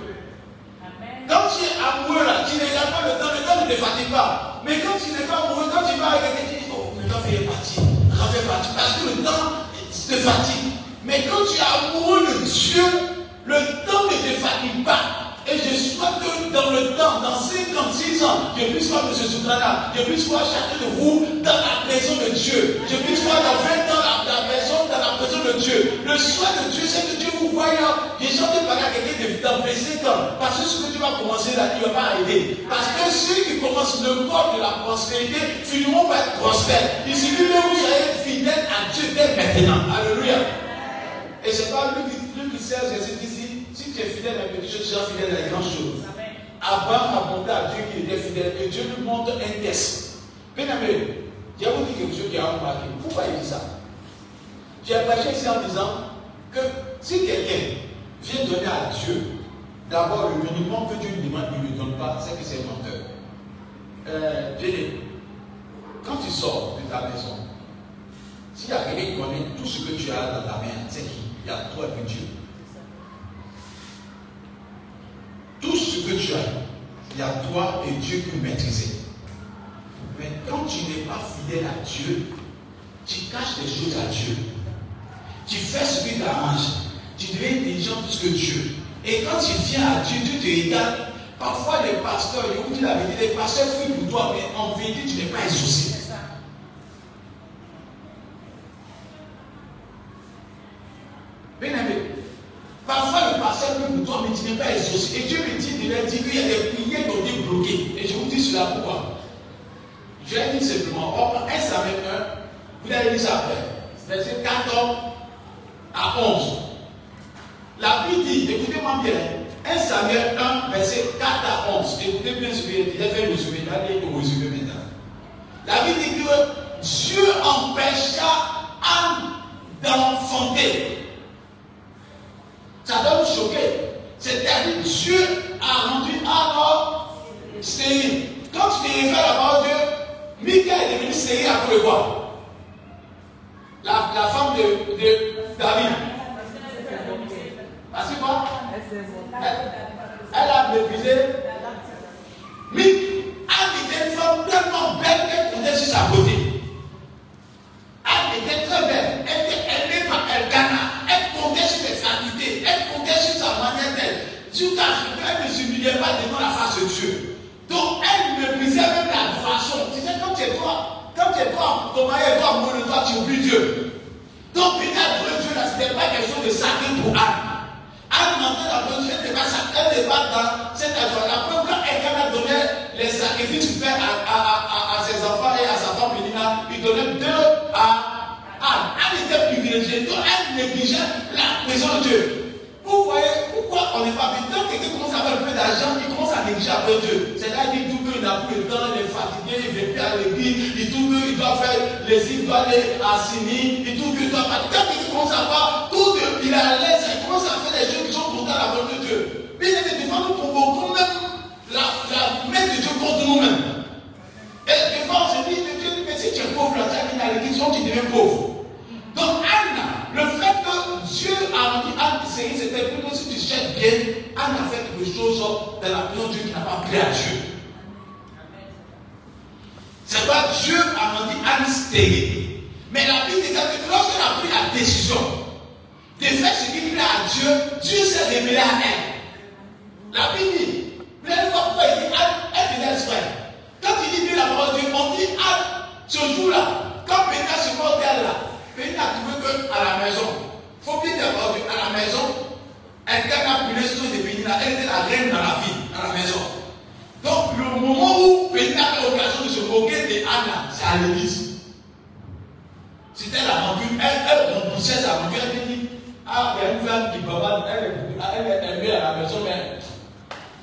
Quand tu es amoureux là, tu ne regardes pas le temps, le temps ne te fatigue pas. Mais quand tu n'es pas amoureux, quand tu vas avec quelqu'un, tu dis, oh, le temps fait partie. Le temps fait partie. Parce que le temps te fatigue. Mais quand tu es amoureux de Dieu, le temps ne te fatigue pas. Et je souhaite que dans le temps, dans 56 ans, je puisse voir M. Soukrana, je puisse voir chacun de vous dans la présence de Dieu. Je puisse voir dans 20 ans la, la maison dans la présence de Dieu. Le souhait de Dieu, c'est que Dieu vous voie. J'ai chanté par à quelqu'un dans 25 ans. Parce que ce que tu vas commencer là, il ne va pas arriver. Parce que ceux qui commencent le corps de la prospérité finiront par être prospères. Il suffit que vous soyez fidèles à Dieu dès maintenant. Alléluia. Et c'est pas lui qui, qui sert Jésus ici si tu es fidèle à quelque chose, tu seras fidèle à la grande chose. Abraham a à Dieu qui était fidèle et Dieu lui montre un test. Bien aimé, j'ai vous dit quelque chose qui a remarqué. Pourquoi il dit ça? J'ai prêché ici en disant que si quelqu'un vient donner à Dieu, d'abord le minimum que Dieu lui demande, il ne lui donne pas, c'est que c'est menteur. Euh, quand tu sors de ta maison, s'il y a quelqu'un qui connaît tout ce que tu as dans ta main, c'est qui Il y a toi et Dieu. Tout ce tu as, il y a toi et Dieu qui maîtriser. Mais quand tu n'es pas fidèle à Dieu, tu caches des choses à Dieu. Tu fais ce qui t'arrange. Tu deviens intelligent plus que Dieu. Et quand tu viens à Dieu, tu te regardes. Parfois, les pasteurs, je vous dis la vérité, les pasteurs fuient pour toi, mais en vérité, tu n'es pas exaucé. Bien aimé, Parfois, le pasteur peut pas exaucé. Et Dieu me dit de leur dire qu'il y a des prières qui ont été bloquées. Et je vous dis cela pourquoi? Je vais dire simplement, on prend 1 Samuel 1, vous allez lire ça après. Verset 14 à 11. La Bible dit, écoutez-moi bien, 1 Samuel 1, verset 4 à 11. Écoutez bien ce que j'ai faire le. Allez maintenant. La Bible dit que Dieu empêcha Anne d'enfanter. Ça doit nous choquer. C'est-à-dire Dieu a rendu alors stérile. Quand tu te réfères à la parole de Dieu, Michael est devenu à cause de quoi la, femme de, David. Parce que quoi elle, elle a méprisé. Mais Anne était une femme tellement belle qu'elle faisait sur sa beauté. Anne était très belle. Elle était aimée par Elgana elle comptait sur ses facultés, elle comptait sur sa manière d'être. Jusqu'à ce ne s'humiliait pas devant la face de Dieu. Donc elle méprisait même l'adoration. Tu sais, quand tu es toi, quand tu es toi, ton mari est toi de toi, tu oublies Dieu. Donc venir adorer Dieu là, ce n'était pas chose de sacré pour Anne. Anne m'entend la bonne elle n'est pas, elle n'est pas dans cette adoration. Preuve, quand elle donnait les sacrifices faits à, à, ses enfants et à sa femme il donnait deux à Anne, Anne était privilégiée, donc elle négligeait la présence de Dieu. Vous voyez pourquoi on n'est pas bien Quand quelqu'un commence à avoir un peu d'argent, il commence à négliger après Dieu. C'est là qu'il trouve qu'il n'a plus le temps, il est fatigué, il ne vient plus à l'église, il trouve qu'il doit faire les il doit aller à Sini, il trouve qu'il doit pas. Quand quelqu'un commence à voir tout, il est à l'aise, il commence à faire des choses qui sont contre la volonté de Dieu. Mais des fois, nous provoquons même la, la de Dieu contre nous-mêmes. Et des fois, on se dit, Dieu dit, mais si tu es pauvre, là, tu as à l'église, tu deviens pauvre. Anne a fait quelque chose dans la de Dieu qui n'a pas plu à Dieu. C'est pas Dieu a rendu Anne. Mais la Bible dit que lorsqu'elle a pris la décision de faire ce qui plaît à Dieu, Dieu s'est révélé à elle. La Bible dit, allez voir pourquoi il dit Anne, elle faisait exprès. Quand il dit la parole de Dieu, on dit Anne, ce jour-là, quand Pénélope se mort d'elle là, Pénine a trouvé qu'à la maison, il faut bien d'abord à la maison, elle sur Pénine, elle était la reine dans la vie, à la maison. Donc le moment où Pénine a l'occasion de se moquer de Anna, c'est à l'église. C'était la rancune, elle, elle remplissait sa rancune, elle dit, ah, il y a une femme qui bavade, elle, elle, elle, elle, à la maison, mais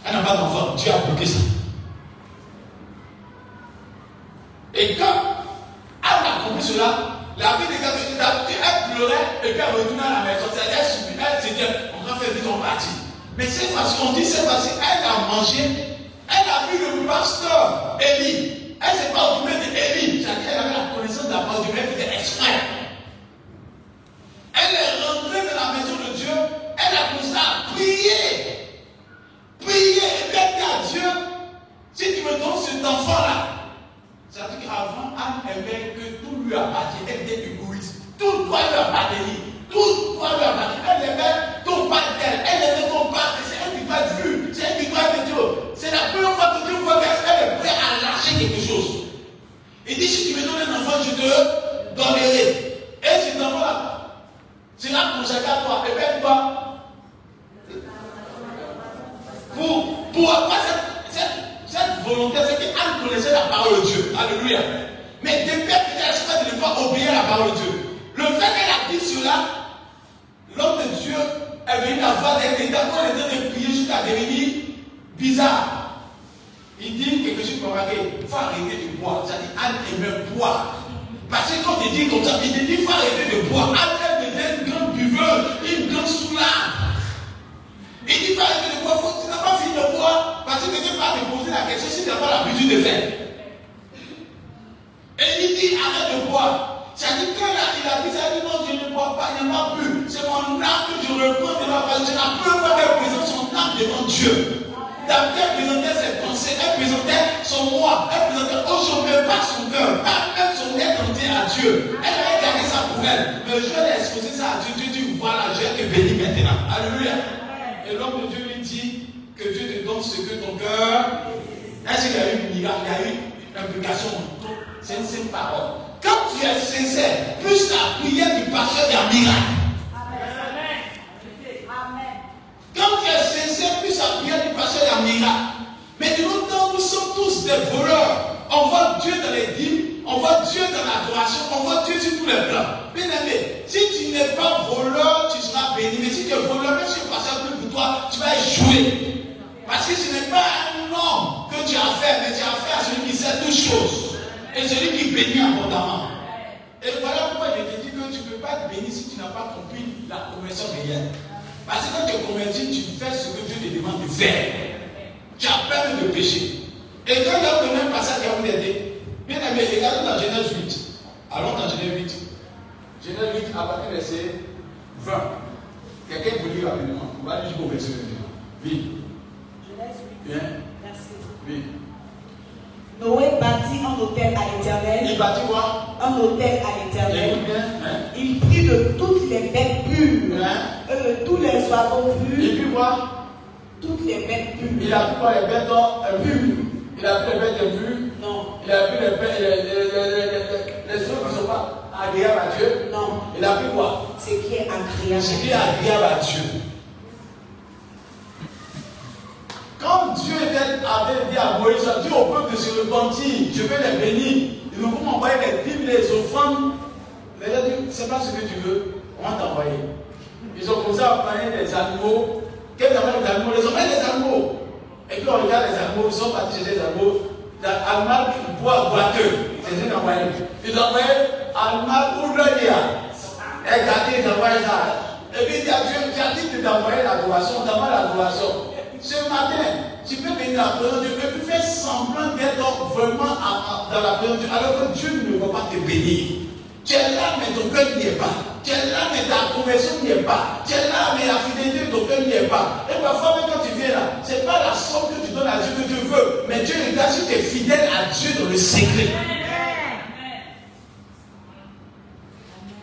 elle n'a pas d'enfant, Dieu a bloqué ça. Et quand elle a compris cela, la vie des gars, elle pleurait et puis elle retournait à la maison. C'est-à-dire, elle se dit, on va faire des ton parti. Mais cette fois-ci, on dit cette fois-ci, elle a mangé, elle a vu le pasteur Élie. Elle s'est pas occupée d'Élie. C'est-à-dire, elle avait la connaissance de la parole du Père qui était exprès. Elle est rentrée dans la maison de Dieu, elle a commencé à prier. Prier et elle à Dieu, si tu me donnes cet enfant-là, c'est-à-dire qu'avant, Anne aimait que tout lui appartenait. Elle était égoïste. Tout doit lui appartenir. Tout doit lui appartenir. Elle aimait ton d'elle. Elle aimait ton père. C'est elle qui doit vue. C'est elle qui doit être Dieu. C'est la première fois que Dieu voit qu'elle est prête à lâcher quelque chose. Il dit si tu me donnes un enfant, je te donnerai. Et cet enfant-là, là consacré à toi. Et bien, toi, pour, pour avoir cette, cette volonté, c'est qu'elle connaissait la parole de Dieu. Alléluia. Mais depuis qu'elle a de ne pas obéir la parole de Dieu. Le fait qu'elle a dit cela, l'homme de Dieu est venu la voir d'un état où elle était de prier jusqu'à devenir bizarre. Il dit quelque chose pour remarquer, faut arrêter de boire. Ça dit Anne aimait boire. Parce que quand il dit comme ça, il dit il faut arrêter de boire. Anne, elle une grande buveuse, une grande soulard. Il dit pas arrêter de boire, tu n'as pas fini de boire parce que quelqu'un va te poser la question si tu n'as pas l'habitude de faire. Et il dit arrête de boire. C'est-à-dire quand il a dit ça, dit non, je ne bois pas, n'y a pas plus. C'est mon âme que je reprends de ma face. C'est la première fois qu'elle présente son âme devant Dieu. D'abord, elle présentait ses pensées, elle présentait son moi, elle présentait aujourd'hui pas son cœur, pas même son être entier à Dieu. Elle avait gardé ça pour elle. Mais je vais exposer ça à Dieu. Dieu dit voilà, je vais te bénir maintenant. Alléluia. Et l'homme de Dieu lui dit que Dieu te donne ce que ton cœur. Est-ce qu'il y a eu il y a eu une implication C'est une parole. Quand tu es sincère, plus la prière du pasteur, il y a miracle. Quand tu es sincère, plus la prière du pasteur, il y a miracle. Mais de nos temps, nous sommes tous des voleurs. On voit Dieu dans les dîmes, on voit Dieu dans l'adoration, on voit Dieu sur tous les plans. Bien aimé, si tu n'es pas voleur, tu seras béni. Mais si tu es voleur, même si le pasteur tu vas échouer. Parce que ce n'est pas que tu as fait, mais tu as fait à celui qui sait toutes choses. Et celui qui bénit abondamment. Et voilà pourquoi je te dis que tu ne peux pas être béni si tu n'as pas compris la conversion réelle. Parce que quand tu es converti, tu fais ce que Dieu te demande de faire. Tu as peur de pécher. Et quand il y a un passage qui a vous aider, bien aimé, regardez dans Genèse 8. Allons dans Genèse 8. Genèse 8, à partir du verset 20. Quelqu'un peut lire rapidement. On va lire jusqu'au verset 21. Oui. Genèse 8. Bien. Oui. Noé bâtit un hôtel à l'éternel. Il bâtit quoi? Un hôtel à l'éternel. Hein? Il prit de toutes les bêtes pures. Hein? Et de tous les oiseaux purs. Et puis quoi? Toutes les bêtes pures. Il a pris quoi les bêtes pures Il a pris les bêtes pures? Non. Il a pris les bêtes, les, les, les, les, qui ne sont pas agréables à Dieu? Non. Il a pris quoi? Ce qui est agréable. Ce qui est agréable à Dieu. Quand Dieu avait dit à Moïse, dit au peuple de se repentir, je vais les bénir. Ils nous vont envoyer les Bibles, les offrandes. Les gens disent, c'est pas ce que tu veux, on va t'envoyer. Ils ont commencé à prendre des animaux. Quels animaux les animaux? Les hommes les animaux. Et puis on regarde les animaux, ils sont partis chez les animaux. Animal boit boiteux. C'est ce qu'ils ont envoyé. Ils ont envoyé animal le lire. Regardez, ils envoient ça. Et puis il dit à Dieu, tu as dit de t'envoyer l'adoration, t'envoies l'adoration. Ce matin, tu peux venir à la présence de Dieu, mais tu fais semblant d'être vraiment dans la présence de Dieu, alors que Dieu ne va pas te bénir. Tu es là, mais ton cœur n'y est pas. Tu es là, mais ta conversion n'y est pas. Tu es là, mais la fidélité de ton cœur n'y est pas. Et parfois, même quand tu viens là, ce n'est pas la somme que tu donnes à Dieu que Dieu veut, mais Dieu regarde si tu es fidèle à Dieu dans le secret.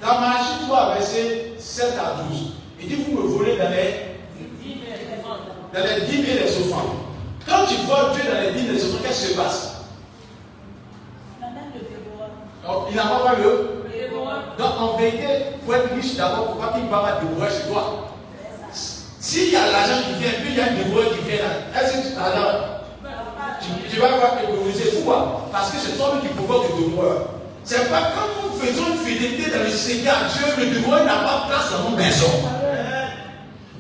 Dans Magie 3, verset 7 à 12, il dit Vous me volez dans les dans les dîmes et les offrandes. Quand tu vois Dieu dans les et les offrandes, qu'est-ce qui se passe? Il n'a pas le Donc en vérité, pour être riche d'abord, il faut pas qu'il pas dévorer chez toi. S'il y a l'argent qui vient, puis il y a un dévoreur qui vient là, est-ce que tu tu, tu vas avoir économiser. Pourquoi? Parce que c'est toi qui provoque le dévoreur. C'est pas quand nous faisons une fidélité dans le Seigneur Dieu, le dévoreur n'a pas place dans nos maisons.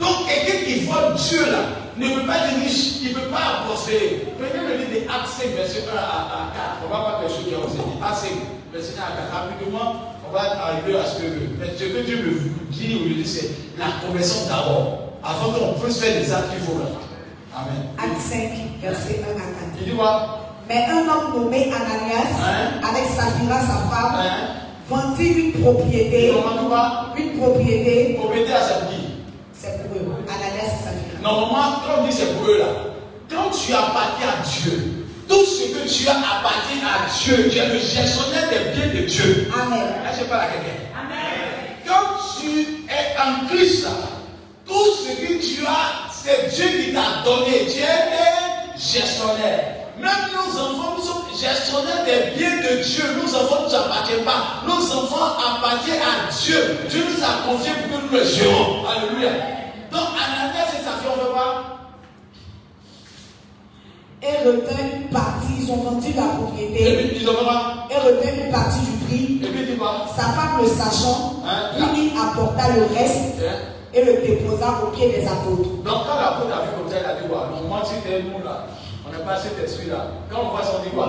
Donc quelqu'un qui voit Dieu là ne peut pas être riche, il ne peut pas prospérer. Prenez le livre des Actes 5, verset 1 à, 4. On va voir quelque chose qui est enseigné. Actes 5, verset 1 à 4. Rapidement, on va arriver à ce que, ce que Dieu me dit aujourd'hui, c'est la conversion d'abord. Avant qu'on puisse faire des actes qu'il faut là. Amen. Acte 5, verset 1 à 4. Il dit quoi? Mais un homme nommé Ananias, Hein? avec Saphira, sa femme, Hein? vendit une propriété. Une propriété, Propriété à sa vie. c'est pour eux. Ananias et Saphira. Normalement, quand on dit c'est pour eux là, quand tu appartiens à Dieu, tout ce que tu as appartient à Dieu, tu es le gestionnaire des biens de Dieu. Amen. Là, je parle à quelqu'un. Quand tu es en Christ, tout ce que tu as, c'est Dieu qui t'a donné. Tu es gestionnaire. Même nos enfants, nous sommes gestionnaires des biens de Dieu. Nos enfants ne nous appartiennent pas. Nos enfants appartiennent à Dieu. Dieu nous a confié pour que nous le gérons. Alléluia. Et sa fille, on veut voir. Et retint une partie, ils ont vendu la Et propriété. puis, ils ont Et retint une partie du prix. Et puis, il dit quoi? Sa femme le sachant, Hein? il lui apporta le reste Hein? et le déposa aux pieds des apôtres. Donc, quand l'apôtre a vu comme ça, il a dit quoi Normalement, c'était nous là. On n'a pas cet esprit-là. Quand on voit ça, on dit quoi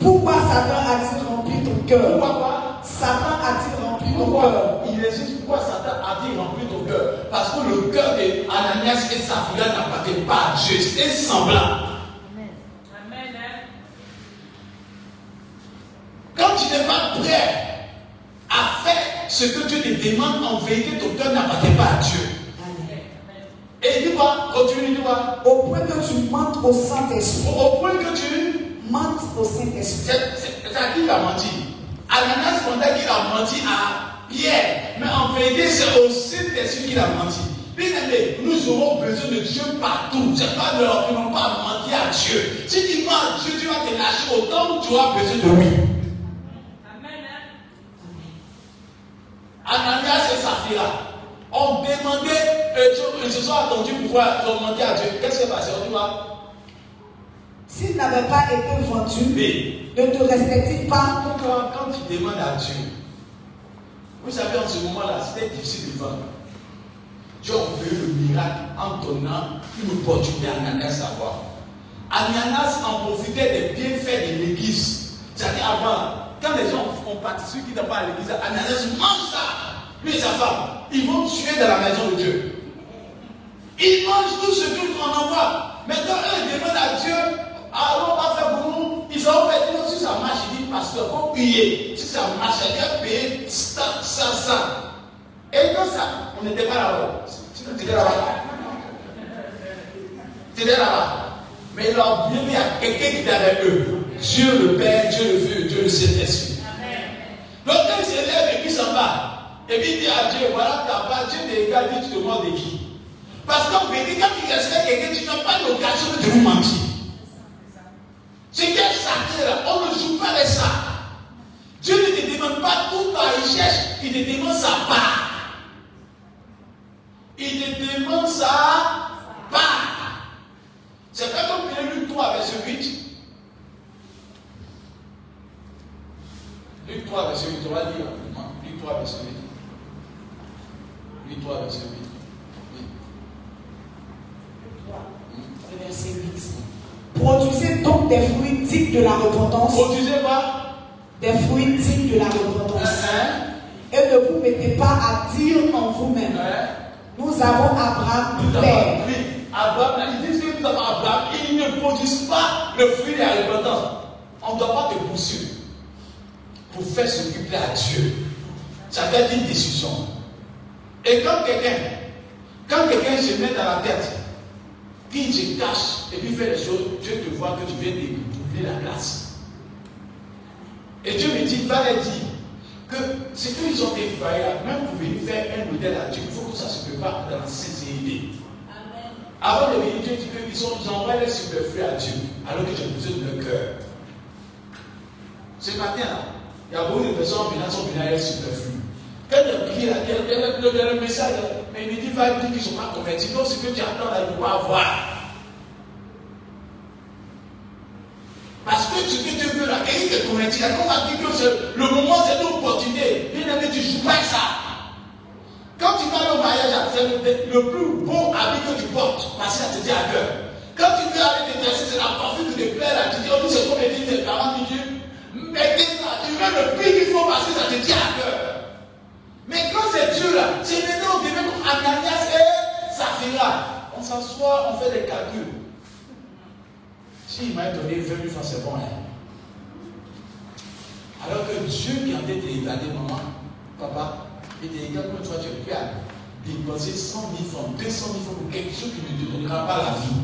Pourquoi Satan a-t-il rempli ton cœur? Pourquoi quoi Satan a-t-il rempli ton cœur Pourquoi Il existe pourquoi Satan a dit remplir ton cœur? Parce que le cœur d'Ananias et Saphira n'appartient pas à Dieu. C'est semblant. Quand tu n'es pas prêt à faire ce que Dieu te demande, en vérité, ton cœur n'appartient pas à Dieu. Amen. Et il dit quoi Continue, il dit quoi Au point que tu mentes au Saint-Esprit. Au au point que tu. Mentes au Saint-Esprit. C'est à qui il a menti Ananias pendant qu'il a menti à Pierre. Mais en vérité, c'est au Saint-Esprit qu'il a menti. Bien aimé, nous aurons besoin de Dieu partout. C'est pas leur qui n'ont pas menti à Dieu. Si tu mens Dieu, tu vas te lâcher autant que tu auras besoin de lui. Ananias et Saphira ont demandé, ils se sont attendus pour voir, ils ont menti à Dieu. Qu'est-ce qui s'est passé? On dit quoi? S'il n'avait pas été vendu, Mais, ne te respecte pas? Quand, quand tu demandes à Dieu, vous savez, en ce moment-là, c'était difficile de vendre. Dieu a opéré le miracle en donnant une opportunité à Ananias d'avoir. Ananias en profitait des bienfaits de l'église. C'est-à-dire avant, quand les gens ont participé qui pas à l'église, Ananias mange ça. Lui et sa femme, ils vont tuer dans la maison de Dieu. Ils mangent tout ce qu'on envoie. Maintenant, eux, demandent à Dieu, allons pas faire pour nous. Ils ont fait, si ça marche, il dit, pasteur, il faut payer. Si ça marche, il a payer ça, ça, ça. Et quand ça, on n'était pas là-bas. Tu étais là-bas. Tu étais là-bas. Mais ils ont bien à quelqu'un qui était avec eux. Dieu le Père, Dieu le Fils, Dieu le Saint-Esprit. Donc, quand il se lève et puis s'en va, et puis il dit à Dieu, voilà ta part, Dieu te regarde, tu te demandes de qui Parce qu'en vérité, quand tu respectes quelqu'un, tu n'as pas l'occasion de vous mentir. Ce qui est sacré là, on ne joue pas avec ça. Dieu ne te demande pas tout quand il cherche, il te demande sa part. Il te demande sa part. C'est pas comme Pierre Luc 3, verset 8. Luc 3, verset 8, on va lire. Luc 3, verset 8. Luc 3, verset 8. Oui. Le verset 8. Produisez donc des fruits dignes de la repentance. Produisez pas. Des fruits dignes de la repentance. Hein? Et ne vous mettez pas à dire en vous-même Hein? Nous avons Abraham Nous avons père. Abraham, ils disent que nous avons Abraham, ils ne produisent pas le fruit de la repentance. On ne doit pas te pousser pour faire ce qui plaît à Dieu. Ça être une décision. Et quand quelqu'un, quand quelqu'un se met dans la tête, qu'il se cache et puis fait les choses, Dieu te voit que tu viens de doubler la grâce. Et Dieu me dit, va leur dire que ce qu'ils ont là, même pour venir faire un modèle à Dieu, il faut que ça se prépare dans la sincérité. Avant de venir, Dieu dit qu'ils ont ils envoient les superflus à Dieu, alors que j'ai besoin de leur cœur. Ce matin, Il y a beaucoup de personnes qui sont venues à être superflues. Quand a il y a le message, mais il dit, va dire qu'ils ne sont pas convertis. Donc, ce que tu attends là, il ne faut pas avoir. Parce que ce que Dieu veut là, il te convertit, là, on a dit que le moment, c'est l'opportunité. Bien aimé, tu joues pas ça. Quand tu vas au mariage, c'est le, plus beau habit que tu portes, parce que ça te dit à cœur. Quand tu veux aller t'exercer, c'est la parfum de plaire là, tu dis, oh, c'est comme dit tes parents, Dieu. Mais ça, tu veux le prix qu'il faut parce que ça te dit à cœur. Mais quand c'est Dieu là, maintenant, on devient comme Ananias et Saphira. On s'assoit, on fait des calculs. S'il m'a donné 20 000 francs, c'est bon. Hein? Alors que Dieu qui en tête maman, papa, il regarde comme toi, tu es prêt à dépenser 100 000 francs, 200 000 francs pour quelque chose qui ne te donnera pas la vie.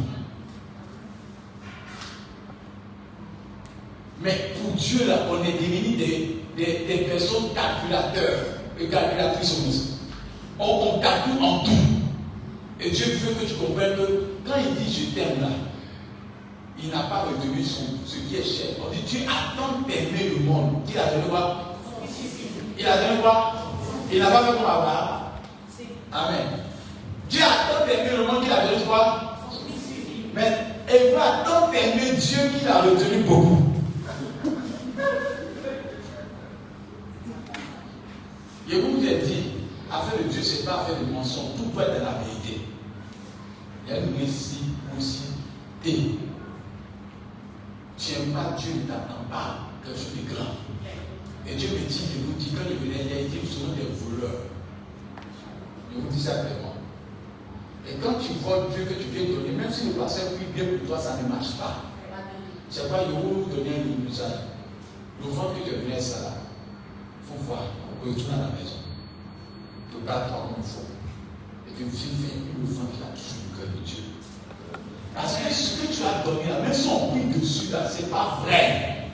Mais pour Dieu, là, on est devenu des personnes calculateurs et calculatrices aussi. On, on calcule en tout. Et Dieu veut que tu comprennes que quand il dit je t'aime là, il n'a pas retenu son, ce qui est cher. On dit Dieu a tant aimé le monde qu'il a donné quoi? Il a donné quoi? Il n'a pas fait comme Abraham. Amen. Dieu a tant aimé le monde qu'il a donné quoi? Mais Eva a tant aimé Dieu qu'il a retenu beaucoup. Je vous ai dit, affaire de Dieu, ce n'est pas affaire de mensonge. Tout peut être la vérité. Il y a une. Et tu n'aimes pas Dieu, ne t'attends pas quelque chose de grand. Et Dieu me dit, je vous dis, quand il venait, il a vous serez des voleurs. Je vous dis ça clairement. Et quand tu vois Dieu que tu viens donner, même si le pasteur prie bien pour toi, ça ne marche pas. C'est pas, il vous donner un message. Le vent que tu venais ça là, il faut voir retourne à la maison. Tu pas toi comme il faut. Et puis vous fais une offrande qui a toujours le cœur de Dieu. Parce que ce que tu as donné même si on prie dessus là, ce n'est pas vrai.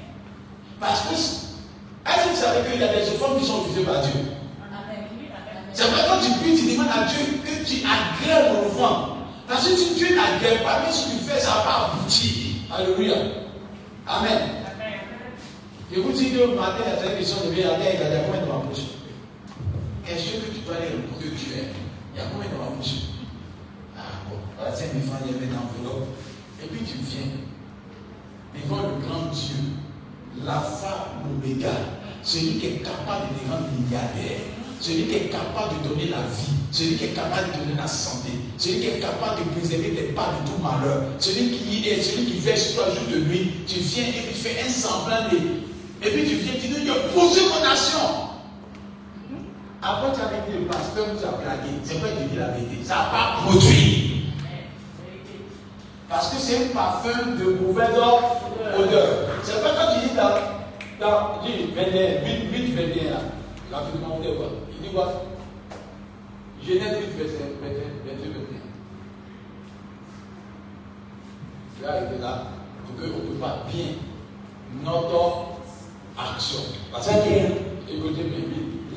Parce que, est-ce que vous savez qu'il y a des offrandes qui sont refusées par Dieu? C'est vrai quand tu pries, tu demandes à Dieu que tu agrèves mon offrande. Parce que si Dieu n'agrève pas, même si tu fais, ça ne va pas aboutir. Alléluia. Amen. Je vous dis que le matin, il y a cette question de bien, il y a combien dans bouche Est-ce que tu dois aller que tu es? Il y a combien dans bouche Ah bon, voilà 5 000 francs, il y a une enveloppe. Et puis tu viens devant le grand Dieu, l'alpha, l'oméga, celui qui est capable de te rendre milliardaire, celui qui est capable de donner la vie, celui qui est capable de donner la santé, celui qui est capable de préserver tes pas de tout malheur, celui qui est, celui qui veille sur toi jour de nuit, tu viens et tu fais un semblant de et puis tu viens, tu dis, je poursuis mon nation. Après, tu as dit, le pasteur nous a blagué. C'est pas que tu dis la vérité. Ça n'a pas produit. Parce que c'est un parfum de mauvaise odeur. C'est pas quand tu dis dans, dans dis 21, 8, 8, 21 là. Rapidement, on dit quoi? Il dit quoi? Genèse 8, 21, 22, 21. Là, il est là. Pour qu'on ne peut pas bien notre action. Parce que, écoutez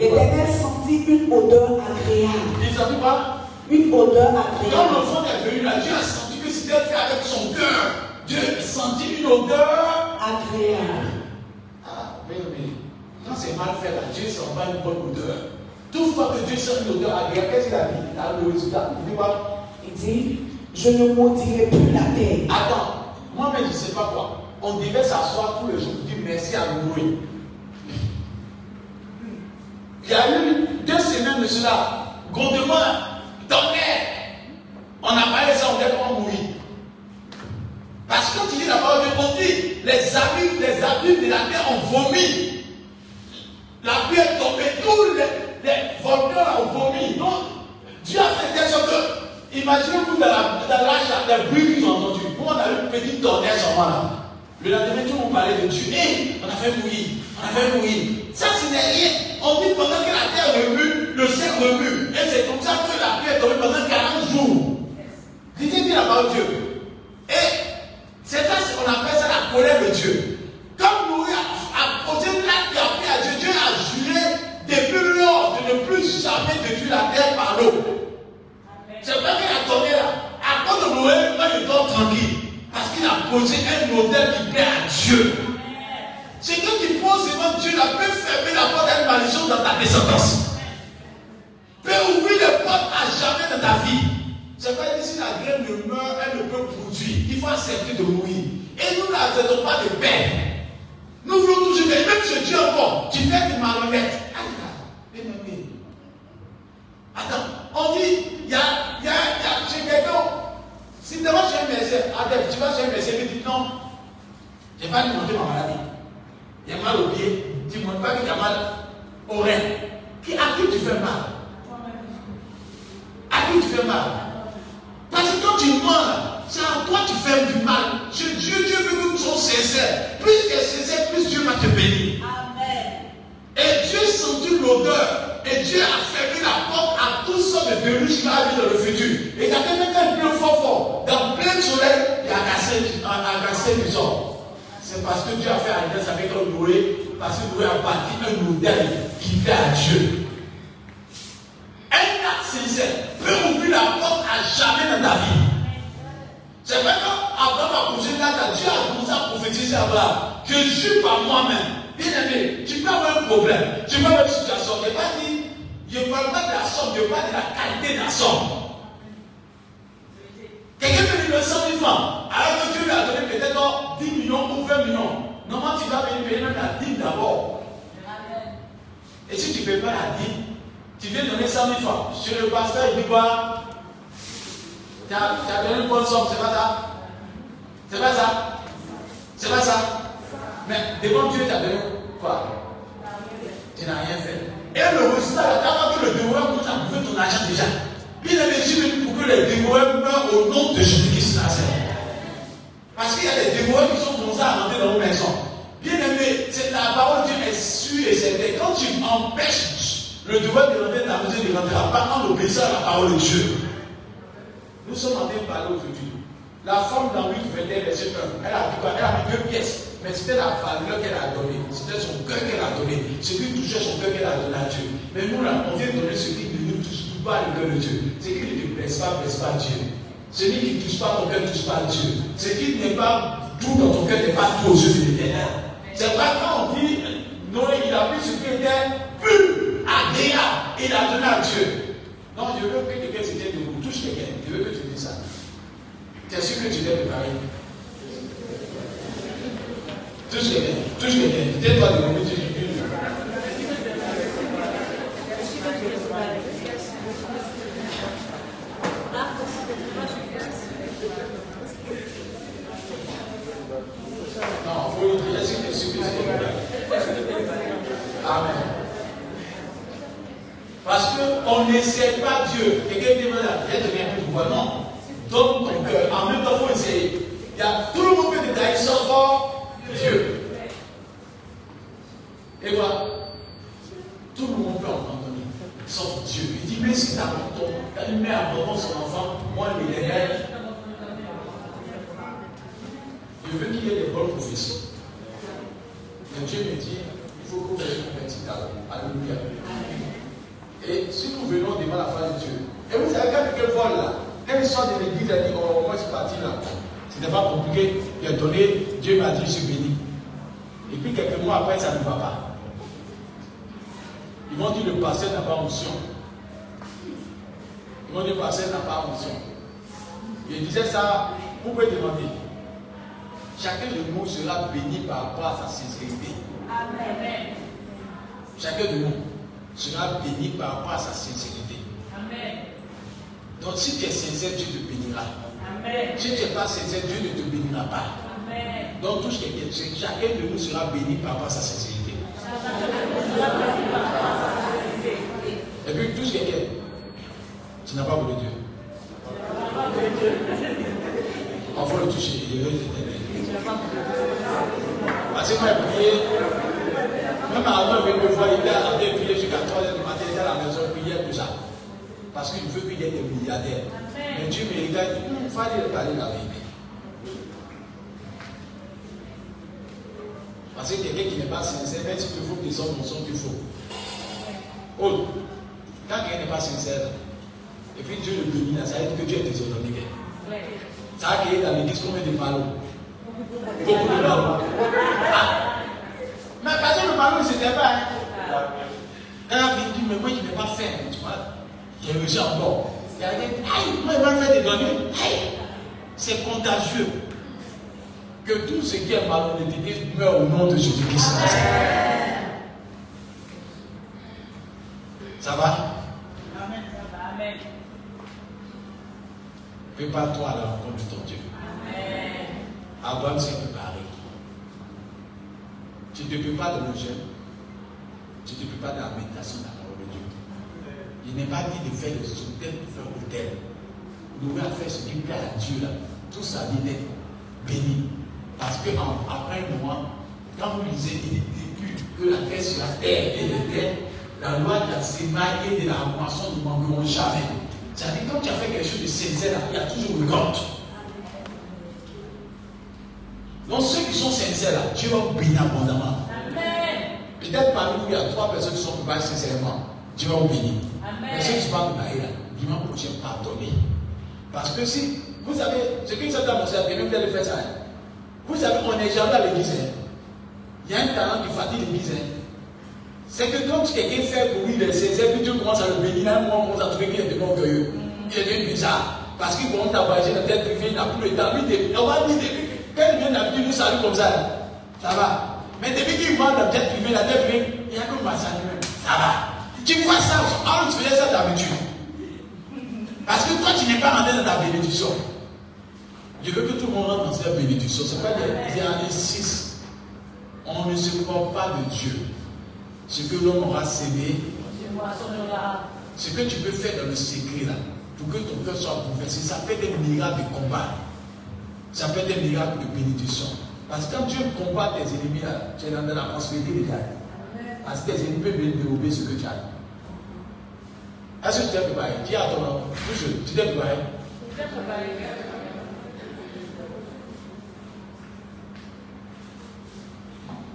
L'éternel sentit une odeur agréable. Il sentit quoi? Une odeur agréable. Quand l'enfant est venu là, Dieu a senti que c'était fait avec son cœur. Dieu sentit une odeur agréable. Ah, mais, mais quand c'est mal fait là, Dieu sent pas une bonne odeur. Tout fois que Dieu sent une odeur agréable, qu'est-ce qu'il a dit? Dans le résultat, il dit quoi? Il dit Je ne maudirai plus la terre. Attends, moi-même je ne sais pas quoi. On devait s'asseoir tous les jours pour dire merci à Louis. Il y a eu deux semaines de cela, grondement, tonnerre. On a parlé ça, on dit comment mourir. Parce que quand tu dis la parole de on les amis, les abîmes de la terre ont vomi. La pluie est tombée, tous les, les volcans ont vomi. Donc, Dieu a fait quelque chose que, imaginez-vous dans la, les bruits qu'ils ont entendus. Nous, on a eu une petite tonnerre moi là. Le lendemain, tout le monde parlait de Dieu. Hé, on a fait mourir, on a fait mourir. Ça, ce n'est rien. On dit pendant que la terre remue, le ciel remue. Et c'est comme ça que La femme dans 8, 21, verset 1, elle a Elle a mis deux pièces. Mais c'était la valeur qu'elle a donnée. C'était son cœur qu'elle a donné. Ce qui touchait son cœur qu'elle a donné à Dieu. Mais nous, là, on vient donner ce qui ne nous touche pas le cœur de Dieu. Ce qui ne te blesse pas, blesse pas Dieu. Celui qui ne touche pas ton cœur ne touche pas Dieu. Ce qui n'est pas tout dans ton cœur n'est pas tout aux yeux de l'éternel. C'est pas quand on dit Noé, il a pris ce qui était plus agréable il a donné à Dieu. Non, je veux que quelqu'un se tienne debout. Touche quelqu'un. Je veux que tu dises ça. Tu es sûr que tu l'es préparé. Touche quelqu'un, touche quelqu'un. Tais-toi de mon métier. Non, il faut dire, est-ce que tu suis Amen. Parce qu'on n'essaie pas Dieu. Quelqu'un voilà, viens devenir plus pouvoir. Non. Donne ton cœur. En même temps, il faut essayer. Il y a tout le monde peut détailler sans fort. Dieu. Et voilà. Tout le monde peut abandonner, sauf Dieu. Il dit, mais si tu abandonnes, quand il met abandonne son enfant, moi, il est Je veux qu'il y ait des bonnes professions. Mais Dieu me dit, il faut que vous soyez convertis Alléluia. Et si nous venons devant la face de Dieu, et vous savez, quand quelqu'un là, il sort de l'église, il dit, oh, moi, je suis parti là. Ce n'est pas compliqué. Il a donné, Dieu m'a dit, je suis béni. Et puis quelques mois après, ça ne va pas. Ils vont dire le pasteur n'a pas onction. Ils vont dire le pasteur n'a pas onction. Je disais ça, vous pouvez demander. Chacun de nous sera béni par rapport à sa sincérité. Amen. Chacun de nous sera béni par rapport à sa sincérité. Amen. Donc si tu es sincère, Dieu te bénira. Si tu n'es pas sincère, Dieu ne te bénira pas. Donc tout ce qui chacun de nous sera béni par rapport à sa sincérité. Et puis tout ce qui est tu n'as pas voulu Dieu. On faut le toucher. Parce que moi, prié, même avant de me voir, il a prié jusqu'à 3 h du matin, il est à la maison, prier pour ça. Parce qu'il veut qu'il y ait des milliardaires. Mais Dieu me regarde, il fallait regarder la vérité. Parce que quelqu'un qui n'est pas sincère, même si tu faut des hommes ne sont plus faux. Autre, quand quelqu'un n'est pas sincère, et puis Dieu le domine, ça veut dire que Dieu est désordonné. Ça a créé dans l'église combien de ballons Beaucoup de ballons. Ah. Mais parce que le mari ne s'était pas. Hein. Quand il dit, mais moi je n'ai pas fait, tu vois, a réussi encore. Il a dit, aïe, moi il m'a fait des données. Aïe, c'est contagieux. Que tout ce qui est malhonnêteté meurt au nom de Jésus-Christ. Ça va? Amen. Amen. Prépare-toi à la rencontre de ton Dieu. Amen. Abraham s'est préparé. Tu ne te prépares dans le jeûne. Tu ne te prépares dans la méditation de la parole de Dieu. Il n'est pas dit de faire des choses tel pour faire tel. Nous à faire ce qui plaît à Dieu là. Tout ça vie d'être béni. Parce que après un moment, quand vous lisez, il dit que la terre sur la terre et les terres la loi de la sémaille et de la moisson ne manqueront jamais. C'est-à-dire, quand tu as fait quelque chose de sincère, il y a toujours une compte. Donc, ceux qui sont sincères, là, Dieu va vous bénir abondamment. Peut-être parmi vous, il y a trois personnes qui sont préparées sincèrement. Dieu va vous bénir. Ceux qui pas préparés, là, dimanche prochain, pardonnez. Parce que si, vous savez, ce que vous avez annoncé, même vous allez faire ça. Hein. Vous savez, on n'est jamais à l'église. Hein. Il y a un talent qui fatigue l'église. Hein. C'est que quand quelqu'un fait pour lui les que Dieu commence à le bénir, un moment, on commence à trouver qu'il est devenu orgueilleux. Il est devenu bizarre. Parce qu'il commence à voyager dans tête privée, il n'a plus le temps. Lui, on va dire, quand il vient d'habitude, il nous salue comme ça. Ça va. Mais depuis qu'il va dans tête privée, la tête privée, il y a comme un salut Ça va. Tu vois ça, ah, tu faisais ça d'habitude. Parce que toi, tu n'es pas rentré dans ta bénédiction. Je veux que tout le monde rentre dans cette bénédiction. Ce n'est pas des années 6. On ne se croit pas de Dieu. Ce que l'homme aura sémé, ce que tu peux faire dans le secret là, pour que ton cœur soit bouleversé, ça être des miracles de combat. Ça être des miracles de bénédiction. Parce que quand Dieu combat tes ennemis là, tu es dans la prospérité de Parce que tes ennemis peuvent dérober ce que tu as. Est-ce que tu t'es préparé Dis à ton nom, tu t'es préparé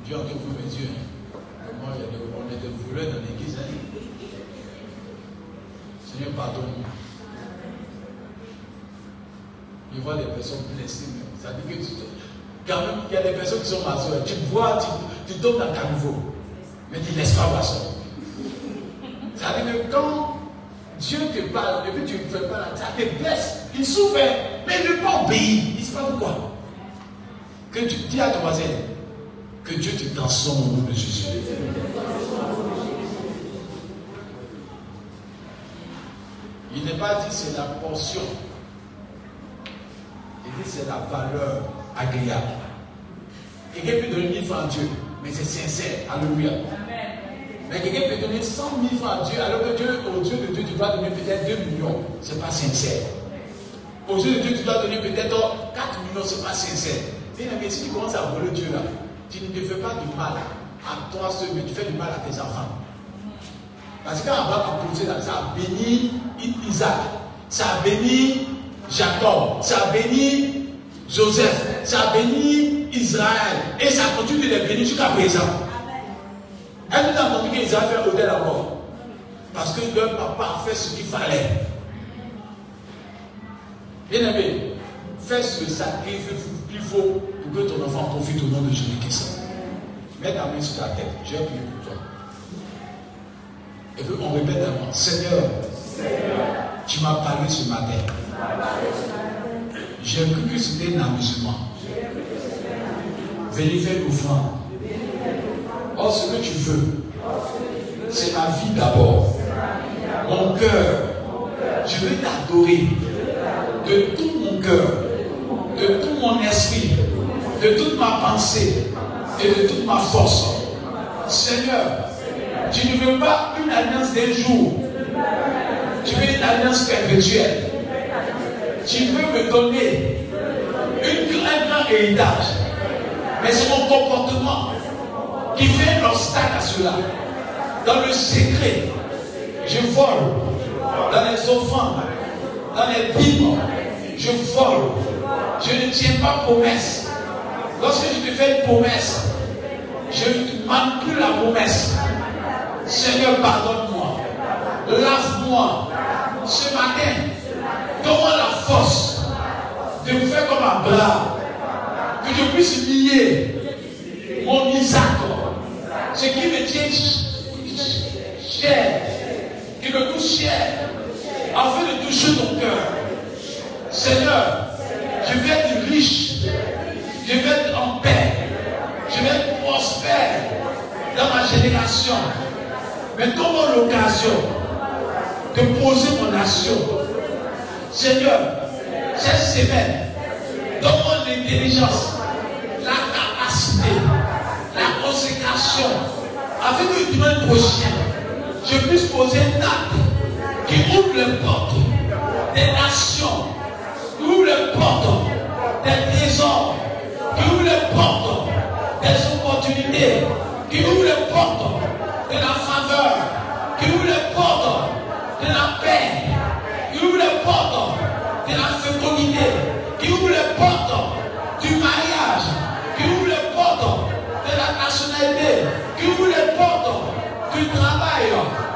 Dieu en ouvre mes yeux. Hein on est des voleurs dans l'église. Hein. Seigneur, pardonne-nous. Je vois des personnes blessées. Ça dit que tu, quand même, il y a des personnes qui sont maçons. Tu vois, tu, tu tombes dans ta niveau. Mais tu ne laisses pas maçon. Ça dire que quand Dieu te parle, et puis tu ne fais pas la ça te blesse. Il souffre, mais il ne pas obéir. Il ne sait pas pourquoi. Que tu dis à ton voisin, que Dieu te transforme au nom de Jésus. Il n'est pas dit c'est la portion. Il dit c'est la valeur agréable. Quelqu'un peut donner 1000 francs à Dieu, mais c'est sincère. Alléluia. Mais quelqu'un peut donner 100 000 francs à Dieu, alors que Dieu, au Dieu de Dieu, tu dois donner peut-être 2 millions. Ce n'est pas sincère. Au Dieu de Dieu, tu dois donner peut-être 4 millions, ce n'est pas sincère. Si tu commences à voler Dieu là, tu ne te fais pas du mal à toi seul, mais tu fais du mal à tes enfants. Parce que quand Abraham a ça a béni Isaac, ça a béni Jacob, ça a béni Joseph, ça a béni Israël. Et ça continue de les bénir jusqu'à présent. Elle nous a entendu qu'Israël fait hôtel encore. Parce que leur papa a fait ce qu'il fallait. Bien aimé, fais ce sacrifice qu'il faut pour que ton enfant profite au nom de Jésus-Christ. Mets ta main sur ta tête. J'ai prié pour toi. Et puis on répète à moi. Seigneur, tu m'as parlé ce matin. J'ai cru que c'était un amusement. Venez faire l'offrande. Or, ce que tu veux, c'est ma vie d'abord. Mon cœur, je veux t'adorer de tout mon cœur, de tout mon esprit, de toute ma pensée et de toute ma force. Seigneur, tu ne veux pas une alliance d'un jour. Tu veux une alliance perpétuelle. Tu veux me donner une, un grand héritage. Mais c'est mon comportement qui fait l'obstacle à cela. Dans le secret, je vole. Dans les offrandes, dans les dîmes, je vole. Je ne tiens pas promesse. Lorsque je te fais une promesse, je ne manque plus la promesse. Seigneur, pardonne-moi. Lave-moi. Ce matin, donne-moi la force de me faire comme Abraham. Que je puisse lier mon Isaac Ce qui me tient cher, qui me coûte cher, afin de toucher ton cœur. Seigneur, je vais être riche, je vais être en paix, je vais être prospère dans ma génération. Mais comment l'occasion de poser mon nation Seigneur, cette semaine, donne-moi l'intelligence, capacité, la afin que dimanche prochain, je puisse poser un acte qui ouvre les portes des nations, qui ouvre les portes des trésors, qui ouvre les portes des opportunités, qui ouvre les portes de la faveur, qui ouvre les portes de la paix, qui ouvre les portes de la fécondité, qui ouvre les portes du mariage, qui ouvre les portes du travail,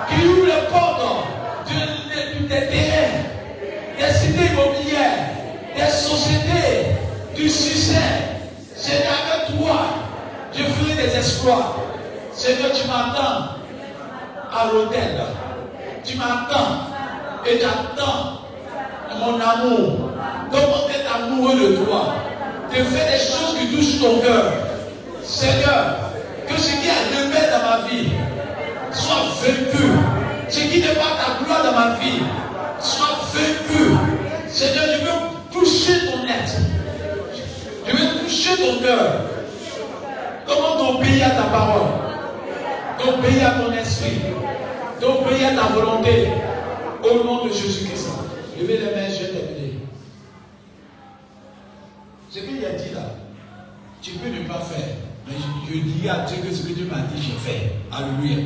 qui ouvre les portes du, des terrains, des cités immobilières, des sociétés, du succès. C'est avec toi, je ferai des exploits. Seigneur, tu m'attends à l'hôtel. Tu m'attends et j'attends mon amour. Comment être amoureux de toi? De faire des choses qui touchent ton cœur. Seigneur, que ce qui est rebelle dans ma vie soit vaincu. Ce qui n'est pas ta gloire dans ma vie soit vaincu. Seigneur, je veux toucher ton être. Je veux toucher ton cœur. Comment t'obéir à ta parole? D'obéir à ton esprit. D'obéir à ta volonté. Au nom de Jésus-Christ. Levez les mains, je vais terminer. Ce qu'il a dit là, tu peux ne pas faire. Mais je, dis à Dieu que ce que Dieu m'a dit, je fais. Alléluia.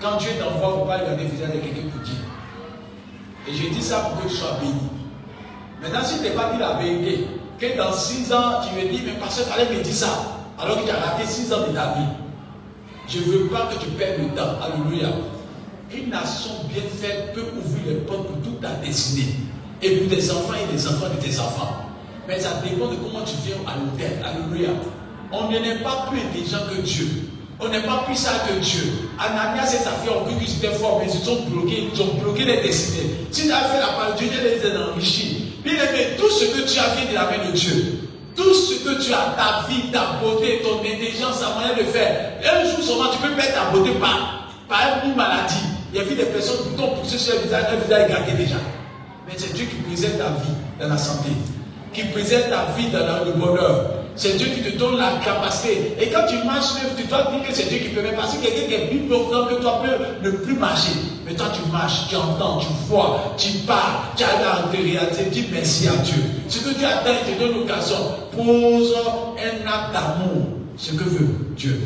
Quand Dieu t'envoie, il ne faut pas regarder visage de quelqu'un pour dire. Et je dis ça pour que tu sois béni. Maintenant, si tu n'es pas dit la vérité, que dans six ans, tu me dis, mais parce qu'il fallait me dire ça, alors que tu as raté six ans de ta vie. Je ne veux pas que tu perdes le temps. Alléluia. Une nation bien faite peut ouvrir les portes pour toute ta destinée. Et pour tes enfants et les enfants de tes enfants. Mais ça dépend de comment tu viens à l'hôtel. Alléluia. On n'est pas plus intelligent que Dieu. On n'est pas plus sage que Dieu. Ananias et sa fille ont cru qu'ils étaient forts, mais ils ont bloqué, ils ont bloqué les destinées. Si tu as fait la parole de Dieu, Dieu les a enrichis. Bien aimé, tout ce que tu as fait de la main de Dieu, tout ce que tu as, ta vie, ta beauté, ton intelligence, ta manière de faire, un jour seulement tu peux perdre ta beauté par, par une maladie. Il y a vu des personnes qui t'ont poussé sur le visage, un visage gâté déjà. Mais c'est Dieu qui préserve ta vie dans la santé, qui préserve ta vie dans le bonheur. C'est Dieu qui te donne la capacité. Et quand tu marches, tu dois dire que c'est Dieu qui permet. Parce que quelqu'un qui est plus important que toi peut ne plus marcher. Mais toi, tu marches, tu entends, tu vois, tu parles, tu as la réalité. Dis merci à Dieu. Ce que Dieu attend, il te donne l'occasion. Pose un acte d'amour. Ce que veut Dieu.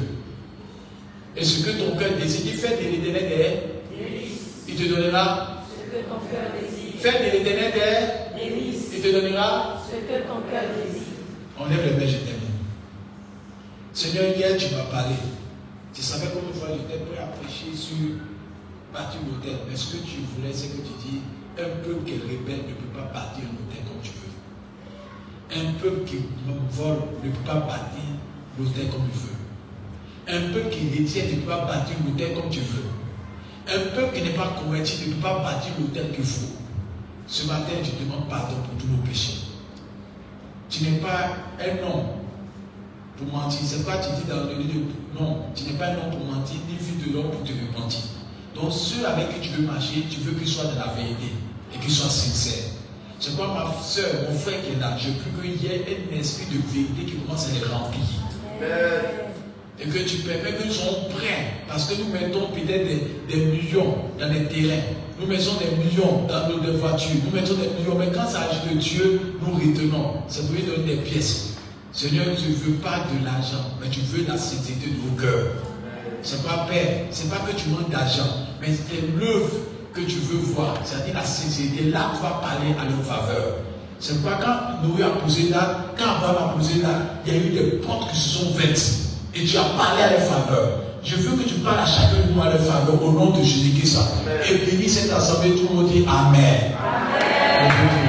Et ce que ton cœur désire, il fait de l'éternel des il te donnera ce que ton cœur désire. Fais de l'éternel des il te donnera ce que ton cœur désire. On lève les mains, je termine. Seigneur, hier tu m'as parlé. Tu savais comment fois j'étais prêt à prêcher sur bâtir l'hôtel. Mais ce que tu voulais, c'est que tu dis un peuple qui est rebelle ne peut pas bâtir un hôtel comme tu veux. Un peuple qui vole ne peut pas bâtir l'hôtel comme il veut. Un peuple qui détient ne peut pas bâtir l'hôtel comme tu veux. Un peuple qui n'est pas converti ne peut pas bâtir l'hôtel qu'il faut. Ce matin, je demande pardon pour tous nos péchés. Tu n'es pas un homme pour mentir. C'est quoi tu dis dans le livre Non, tu n'es pas un homme pour mentir, ni fils de l'homme pour te repentir. Donc ceux avec qui tu veux marcher, tu veux qu'ils soient dans la vérité et qu'ils soient sincères. C'est quoi ma soeur, mon frère qui est là, je veux qu'il y ait un esprit de vérité qui commence à les remplir. Et que tu permets qu'ils soient prêts. Parce que nous mettons peut-être des, millions dans les terrains. Nous mettons des millions dans nos voitures. Nous mettons des millions. Mais quand ça agit de Dieu, nous retenons. Ça peut donner des pièces. Seigneur, tu ne veux pas de l'argent, mais tu veux la sincérité de nos cœurs. C'est pas père, c'est pas que tu manques d'argent, mais c'est l'œuvre que tu veux voir. C'est-à-dire la sincérité. Là, tu vas parler à leur faveur. C'est pas quand Noé a posé là, quand Abraham a posé là, il y a eu des portes qui se sont ouvertes. Et tu as parlé à leur faveur. Je veux que tu parles à chacun de nous à leur faveur au nom de Jésus-Christ. Et bénis cette assemblée, tout le monde dit Amen. Amen.